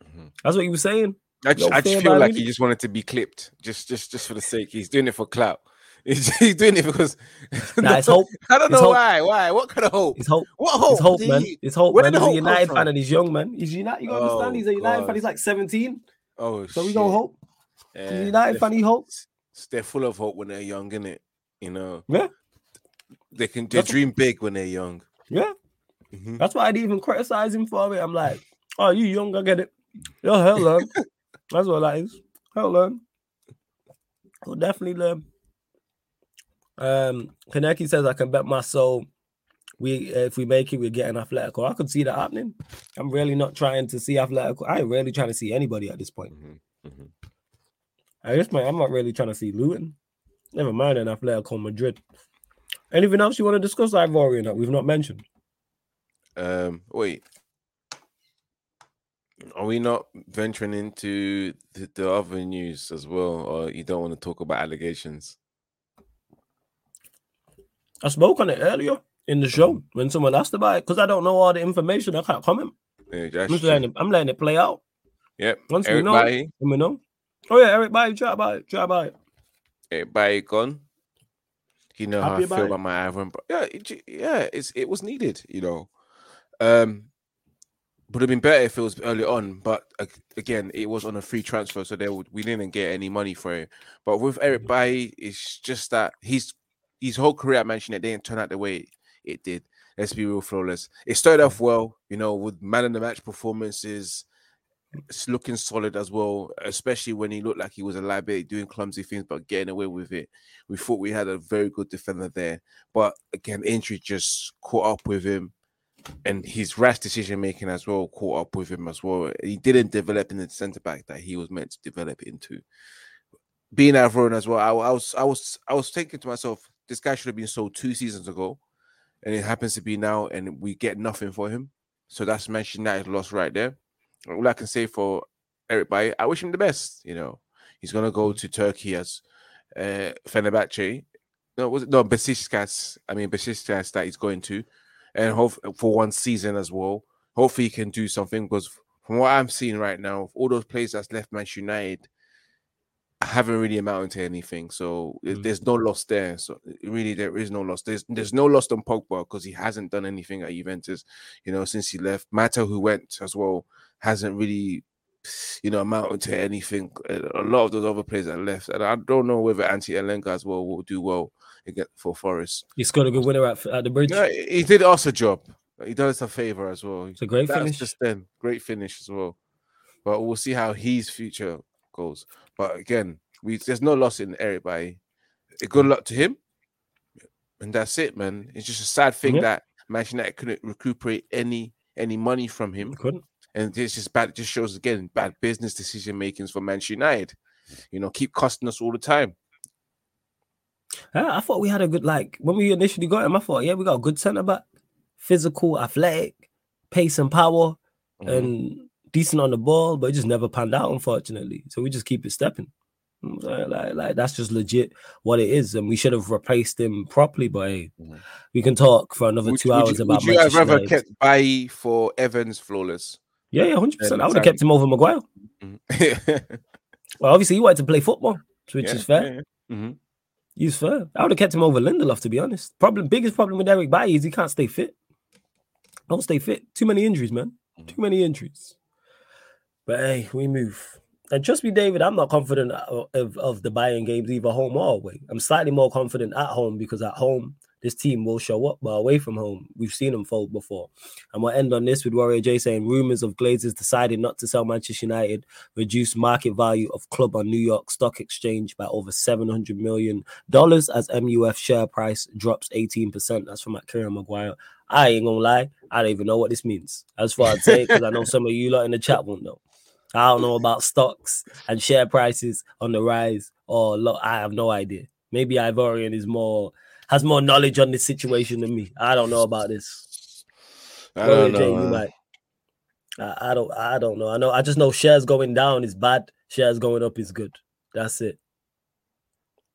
Mm-hmm. That's what he was saying. I just, I just feel like he just wanted to be clipped, just just just for the sake. He's doing it for clout. He's, doing it because nah, it's hope. I don't know why. Why? What kind of hope? It's hope. What hope? It's hope, man. It's hope. Where man. He's a United fan and he's young, man. He's United. You gotta oh, understand. He's a United God. fan. He's like 17. Oh, so we gonna hope. Yeah, he's United fan. He hopes. They're full of hope when they're young, isn't it? You know. Yeah. They can. They That's dream big when they're young. Yeah. Mm-hmm. That's why I didn't even criticize him for it. I'm like, oh, you young, I get it. Yo, hell. That's what that is. Hell learn. I'll definitely learn. Um, Kaneki says I can bet my soul we if we make it, we're getting Atletico. I could see that happening. I'm really not trying to see Atletico. I ain't really trying to see anybody at this point. Mm-hmm. Mm-hmm. At this point, I'm not really trying to see Luton. Never mind an Atletico Madrid. Anything else you want to discuss, Ivorian, that we've not mentioned? Um, wait. Are we not venturing into the, the other news as well, or you don't want to talk about allegations? I spoke on it earlier in the show when someone asked about it because I don't know all the information. I can't comment. Yeah, I'm, letting it, I'm letting it play out. Yep. Once Eric we know, Bailly. we know. Oh yeah, Eric Bailly, chat about it. Chat about it. Eric Bailly gone. You know Happy how I feel about my Ivan. Yeah, it, yeah, it's it was needed. You know, um, would have been better if it was early on, but again, it was on a free transfer, so there we didn't get any money for it. But with Eric mm. Bailly, it's just that he's his whole career at Manchester United didn't turn out the way it did. Let's be real, flawless. It started off well, you know, with man in the match performances. It's looking solid as well, especially when he looked like he was a liability doing clumsy things but getting away with it. We thought we had a very good defender there, but again, injury just caught up with him and his rash decision making as well caught up with him as well. He didn't develop in the centre back that he was meant to develop into. Being at Rome as well, I, I, was I was I was thinking to myself, this guy should have been sold two seasons ago, and it happens to be now, and we get nothing for him. So that's Manchester United lost right there. All I can say for Eric Bailly, I wish him the best. You know, he's gonna go to Turkey as uh, Fenerbahce. No, was it no Besiktas? I mean Besiktas that he's going to and hope for one season as well. Hopefully, he can do something because from what I'm seeing right now, all those players that's left Manchester United haven't really amounted to anything. So mm. there's no loss there. So really, there is no loss. There's there's no loss on Pogba because he hasn't done anything at Juventus, you know, since he left. Mata, who went as well, hasn't really, you know, amounted to anything. A lot of those other players that left, and I don't know whether Ante Elanga as well will do well again for Forest. He scored a good winner at, at the bridge. Yeah, he did us a job. He does us a favor as well. It's a great finish. Just then, great finish as well. But we'll see how his future goes. But again, we there's no loss in everybody. Eh, good luck to him, and that's it, man. It's just a sad thing yeah. that Manchester United couldn't recuperate any any money from him. Couldn't. And it's just bad. It just shows again bad business decision makings for Manchester United. You know, keep costing us all the time. I thought we had a good like when we initially got him. I thought, yeah, we got a good centre back, physical, athletic, pace and power, mm-hmm. and decent on the ball, but it just never panned out, unfortunately. So we just keep it stepping. Like, like that's just legit what it is, and we should have replaced him properly. But hey, mm-hmm. we can talk for another would, two hours you, about. Would you have ever kept Bailly for Evans flawless? Yeah, yeah, hundred percent. I would have kept him over Maguire. Mm-hmm. well, obviously, he wanted to play football, which yeah, is fair. Yeah, yeah. Mm-hmm. He's fair. I would have kept him over Lindelof, to be honest. Problem, biggest problem with Eric Bailly is he can't stay fit. Don't stay fit. Too many injuries, man. Mm-hmm. Too many injuries. But hey, we move. And trust me, David, I'm not confident of, of, of the Bayern games either home or away. I'm slightly more confident at home because at home this team will show up, but away from home, we've seen them fold before. And we'll end on this with Warrior J saying rumors of Glazers deciding not to sell Manchester United reduce market value of club on New York Stock Exchange by over $700 million as MUF share price drops 18%. That's from Kieran Maguire. I ain't gonna lie, I don't even know what this means. As far as I say, because I know some of you lot in the chat won't know. I don't know about stocks and share prices on the rise, or look, I have no idea. Maybe Ivorian is more has more knowledge on this situation than me. I don't know about this. I don't know. Might, I, I don't. I don't know. I know. I just know shares going down is bad. Shares going up is good. That's it.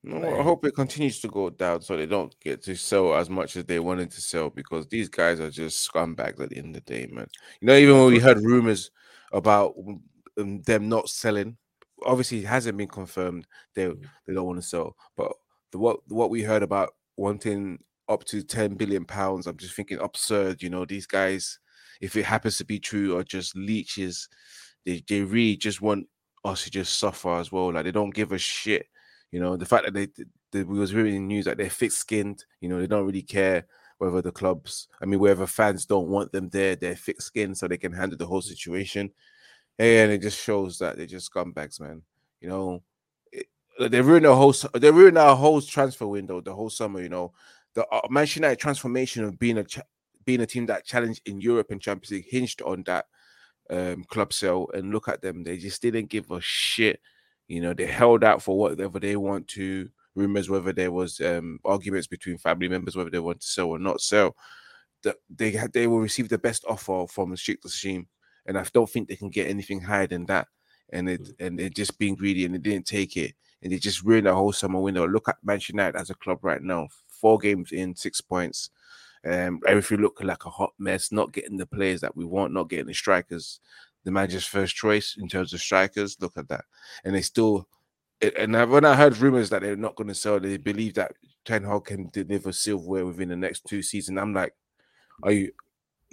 No, I hope it continues to go down so they don't get to sell as much as they wanted to sell because these guys are just scumbags at the end of the day, man. You know, even when we heard rumors about um, them not selling, obviously it hasn't been confirmed they they don't want to sell, but the what what we heard about wanting up to 10 billion pounds. I'm just thinking absurd. You know, these guys, if it happens to be true, are just leeches. They, they really just want us to just suffer as well. Like they don't give a shit. You know, the fact that they, they we was reading news that they're thick skinned, you know, they don't really care whether the clubs, I mean, whether fans don't want them there, they're thick skinned so they can handle the whole situation. And it just shows that they're just scumbags, man. You know, they ruined the whole they ruined our whole transfer window the whole summer. You know, the uh, Manchester United transformation of being a ch- being a team that challenged in Europe and Champions League hinged on that um, club sale. And look at them; they just didn't give a shit. You know, they held out for whatever they want to. Rumors whether there was um, arguments between family members whether they want to sell or not sell. That they had they will receive the best offer from regime, and I don't think they can get anything higher than that. And it mm. and they're just being greedy and they didn't take it and they just ruined the whole summer window. Look at Manchester United as a club right now, four games in, six points. Um, everything looking like a hot mess, not getting the players that we want, not getting the strikers. The manager's first choice in terms of strikers. Look at that, and they still. And when I heard rumors that they're not going to sell, they believe that Ten Hag can deliver silverware within the next two seasons. I'm like, are you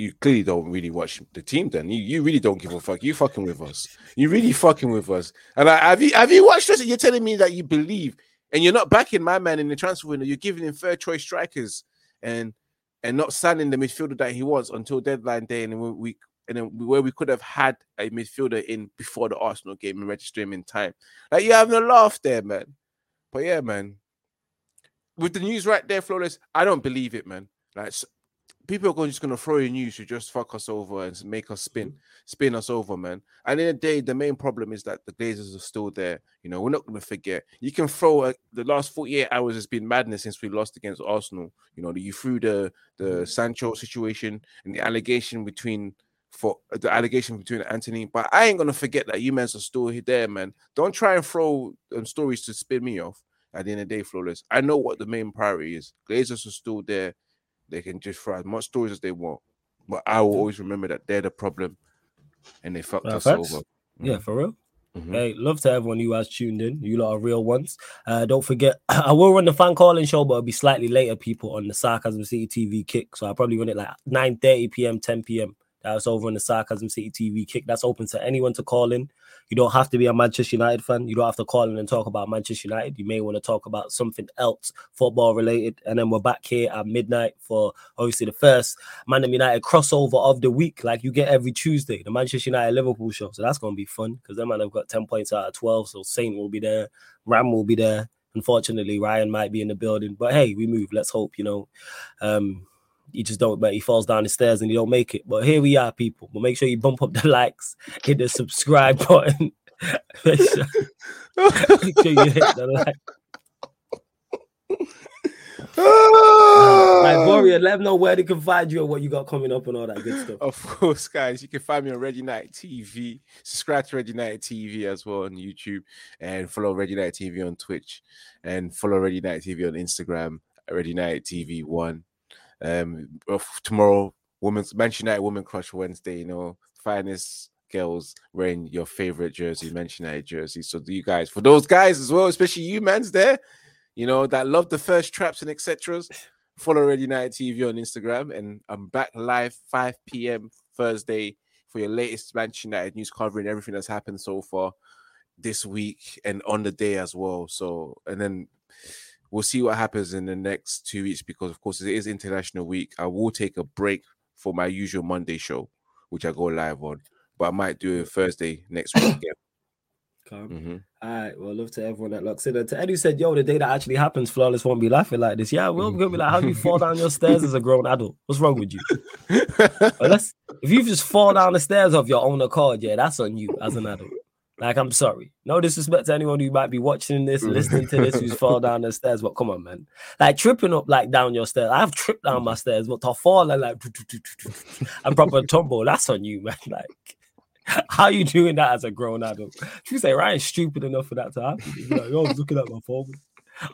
you clearly don't really watch the team. Then you, you really don't give a fuck. You fucking with us. You really fucking with us. And I, have you have you watched this? You're telling me that you believe, and you're not backing my man in the transfer window. You're giving him third choice strikers, and and not signing the midfielder that he wants until deadline day, and we, we and then where we could have had a midfielder in before the Arsenal game and register him in time. Like you're having a laugh there, man. But yeah, man. With the news right there, Flawless, I don't believe it, man. Like people are just gonna throw in news to just fuck us over and make us spin, spin us over, man. And in the day, the main problem is that the Glazers are still there. You know, we're not gonna forget. You can throw a, the last 48 hours has been madness since we lost against Arsenal. You know, you threw the the Sancho situation and the allegation between for the allegation between Antony, but I ain't gonna forget that you men are still there, man. Don't try and throw um, stories to spin me off. At the end of the day, flawless. I know what the main priority is. Glazers are still there. They can just throw as much stories as they want, but I will always remember that they're the problem, and they fucked uh, us facts. over. Yeah, mm. for real. Mm-hmm. Hey, love to everyone you has tuned in. You lot are real ones. Uh, don't forget, I will run the fan calling show, but it'll be slightly later, people, on the Sarcasm City TV kick. So I'll probably run it like 9 30 p.m., 10 p.m. That's over on the Sarcasm City TV kick. That's open to anyone to call in. You don't have to be a Manchester United fan. You don't have to call in and talk about Manchester United. You may want to talk about something else, football related. And then we're back here at midnight for obviously the first Man United crossover of the week, like you get every Tuesday, the Manchester United Liverpool show. So that's going to be fun because them man have got 10 points out of 12. So Saint will be there, Ram will be there. Unfortunately, Ryan might be in the building, but hey, we move. Let's hope, you know. Um, you just don't but he falls down the stairs and you don't make it. But here we are, people. But make sure you bump up the likes, hit the subscribe button. make, sure, make sure you hit the like. right, Warrior, let them know where they can find you and what you got coming up and all that good stuff. Of course, guys, you can find me on Red United TV. Subscribe to Red United TV as well on YouTube, and follow Red United TV on Twitch, and follow Red United TV on Instagram. Red United TV one um, tomorrow, women's Manchester United Women Crush Wednesday. You know, finest girls wearing your favorite jersey, Manchester United jersey. So, do you guys, for those guys as well, especially you, man's there, you know, that love the first traps and etc. Follow Red United TV on Instagram, and I'm back live 5 p.m. Thursday for your latest Manchester United news covering everything that's happened so far this week and on the day as well. So, and then we'll see what happens in the next two weeks because, of course, it is International Week. I will take a break for my usual Monday show, which I go live on, but I might do it Thursday next week again. Mm-hmm. All right. Well, love to everyone that looks in. And to Eddie said, Yo, the day that actually happens, Flawless won't be laughing like this. Yeah, gonna be like, How do you fall down your stairs as a grown adult? What's wrong with you? Unless if you just fall down the stairs of your own accord, yeah, that's on you as an adult. Like, I'm sorry. No disrespect to anyone who might be watching this, mm. listening to this, who's fall down the stairs. But come on, man. Like tripping up like down your stairs. I've tripped down my stairs, but to fall and like and proper tumble, that's on you, man. Like, how you doing that as a grown adult? You say Ryan's stupid enough for that to happen. He's like, yo, I was looking at my phone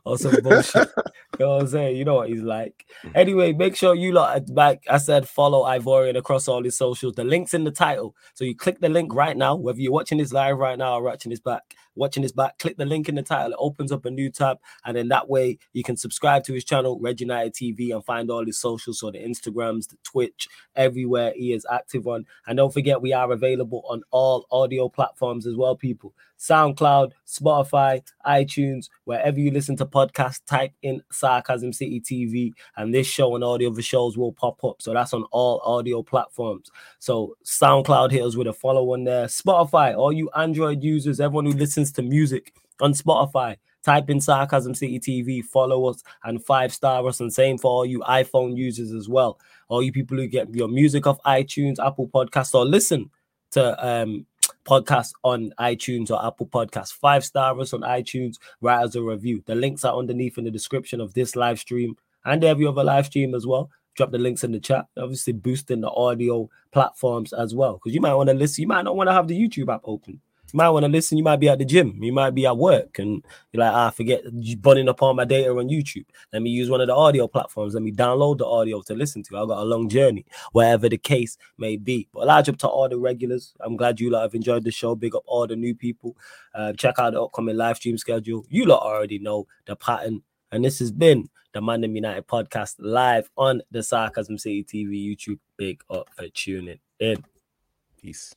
or some bullshit. you know what I'm saying? You know what he's like. Hmm. Anyway, make sure you lot back. I said follow Ivorian across all his socials. The link's in the title. So you click the link right now, whether you're watching this live right now or watching this back watching this back, click the link in the title. It opens up a new tab, and then that way you can subscribe to his channel, Red United TV, and find all his socials, so the Instagrams, the Twitch, everywhere he is active on. And don't forget, we are available on all audio platforms as well, people. SoundCloud, Spotify, iTunes, wherever you listen to podcasts, type in Sarcasm City TV, and this show and all the other shows will pop up. So that's on all audio platforms. So SoundCloud hit us with a follow on there. Spotify, all you Android users, everyone who listens listens to music on Spotify, type in Sarcasm City TV, follow us, and five star us. And same for all you iPhone users as well. All you people who get your music off iTunes, Apple Podcasts, or listen to um podcasts on iTunes or Apple Podcasts. Five star us on iTunes, write us a review. The links are underneath in the description of this live stream and every other live stream as well. Drop the links in the chat. Obviously, boosting the audio platforms as well. Because you might want to listen, you might not want to have the YouTube app open. You might want to listen. You might be at the gym. You might be at work, and you're like, ah, forget burning up all my data on YouTube. Let me use one of the audio platforms. Let me download the audio to listen to. I've got a long journey, wherever the case may be. But a large up to all the regulars. I'm glad you lot have enjoyed the show. Big up all the new people. Uh, check out the upcoming live stream schedule. You lot already know the pattern. And this has been the Mandem United podcast live on the Sarcasm City TV YouTube. Big up for tuning in. Peace.